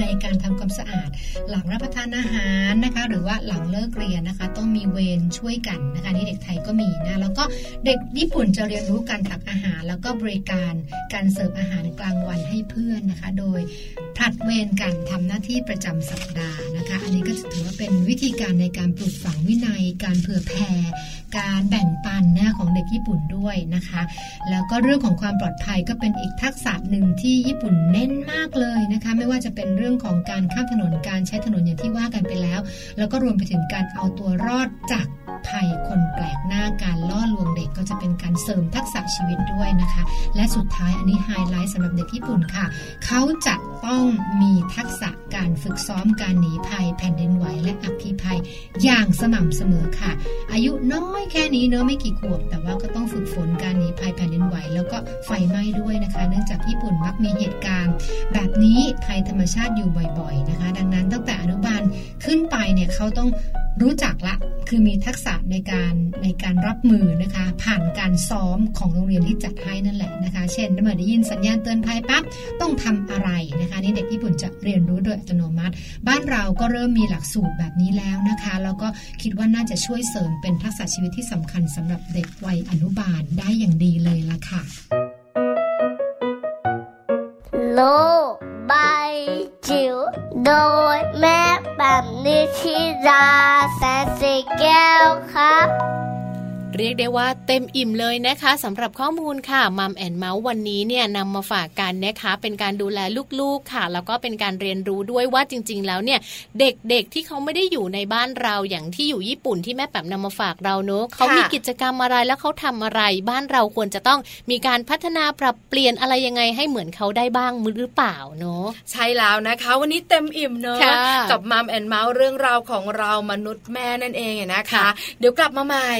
ในการทำความสะอาด หลังรับประทานอาหารนะคะ หรือว่าหลังเลิกเรียนนะคะ ต้องมีเวรช่วยกันนะคะนี่เด็กไทยก็มีนะแล้วก็เด็กญี่ปุ่นจะเรียนรู้การตักอาหาร แล้วก็บริการการเสิร์ฟอาหารกลางวันให้เพื่อนนะคะ โดยผลัดเวรกันทำหน้าที่ประจำสัปดาห์นะคะ อันนี้ก็ถือว่าเป็นวิธีการในการปลูกฝังวินัย การเผื่อแผ่การแบ่งปันนะของเด็กญี่ปุ่นด้วยนะคะ แล้วก็เรื่องของความปลอดภัยก็เป็นอีกทักษะหนึ่งที่ญี่ปุ่นเน้นมากเลยนะคะ ไม่ว่าจะเป็นเรื่องของการข้ามถนนการใช้ถนนอย่างที่ว่ากันไปแล้ว แล้วก็รวมไปถึงการเอาตัวรอดจากภัยคนแปลกหน้าการล่อลวงเด็กก็จะเป็นการเสริมทักษะชีวิตด้วยนะคะ และสุดท้ายอันนี้ไฮไลท์สำหรับเด็กญี่ปุ่นค่ะ เขาจะต้องมีทักษะการฝึกซ้อมการหนีภัย แผ่นดินไหวและอัคคีภัย อย่างสม่ำเสมอค่ะ อายุน้อยแค่นี้เนอะไม่กี่ขวบ แต่ว่าก็ต้องฝึกฝนการหนีภัยแผ่นดินไหว แล้วก็ไฟไหม้ด้วยนะคะ เนื่องจากญี่ปุ่นมักมีเหตุการณ์ แบบนี้ภัยธรรมชาติอยู่บ่อย ๆนะคะ ดังนั้นตั้งแต่อนุบาลขึ้นไปเนี่ยเขาต้อง รู้จักละคือมีทักษะในการในการรับมือนะคะ ผ่านการซ้อมของโรงเรียนที่จัดให้นั่นแหละนะคะ เช่นเมื่อได้ยินสัญญาณเตือนภัยปั๊บต้องทำอะไรนะคะนี่เด็กญี่ปุ่นจะเรียนรู้โดยอัตโนมัติ บ้านเราก็เริ่มมีหลักสูตรแบบนี้แล้วนะคะ แล้วก็คิดว่าน่าจะช่วยเสริมเป็นทักษะชีวิตที่สำคัญสำหรับเด็กวัยอนุบาลได้อย่างดีเลยละค่ะโลายจิ๋วโดยแม่แบบ เรียกได้ว่าเต็มอิ่มเลยนะคะสำหรับข้อมูลค่ะมัมแอนเมาส์วันนี้เนี่ยนำมาฝากกันนะคะ เป็นการดูแลลูกๆค่ะ แล้วก็เป็นการเรียนรู้ด้วยว่าจริง ๆ แล้วเนี่ยเด็กๆที่เขาไม่ได้อยู่ในบ้านเราอย่างที่อยู่ญี่ปุ่นที่แม่แป๋มนำมาฝากเราเนอะเขามีกิจกรรมอะไรแล้วเขาทำอะไร บ้านเราควรจะต้องมีการพัฒนาปรับเปลี่ยนอะไรยังไงให้เหมือนเขาได้บ้างมือหรือเปล่าเนอะใช่แล้วนะคะ วันนี้เต็มอิ่มเนอะกับมัมแอนเมาส์เรื่องราวของเรามนุษย์แม่นั่นเองนะคะ เดี๋ยวกลับมาใหม่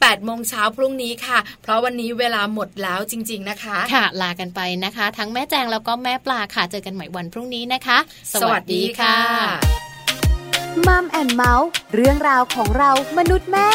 แปดโมงเช้าพรุ่งนี้ค่ะ เพราะวันนี้เวลาหมดแล้วจริง ๆนะคะ ค่ะ ลากันไปนะคะ ทั้งแม่แจงแล้วก็แม่ปลาค่ะเจอกันใหม่วันพรุ่งนี้นะคะ สวัสดีค่ะมัมแอนเมาส์เรื่องราวของเรามนุษย์แม่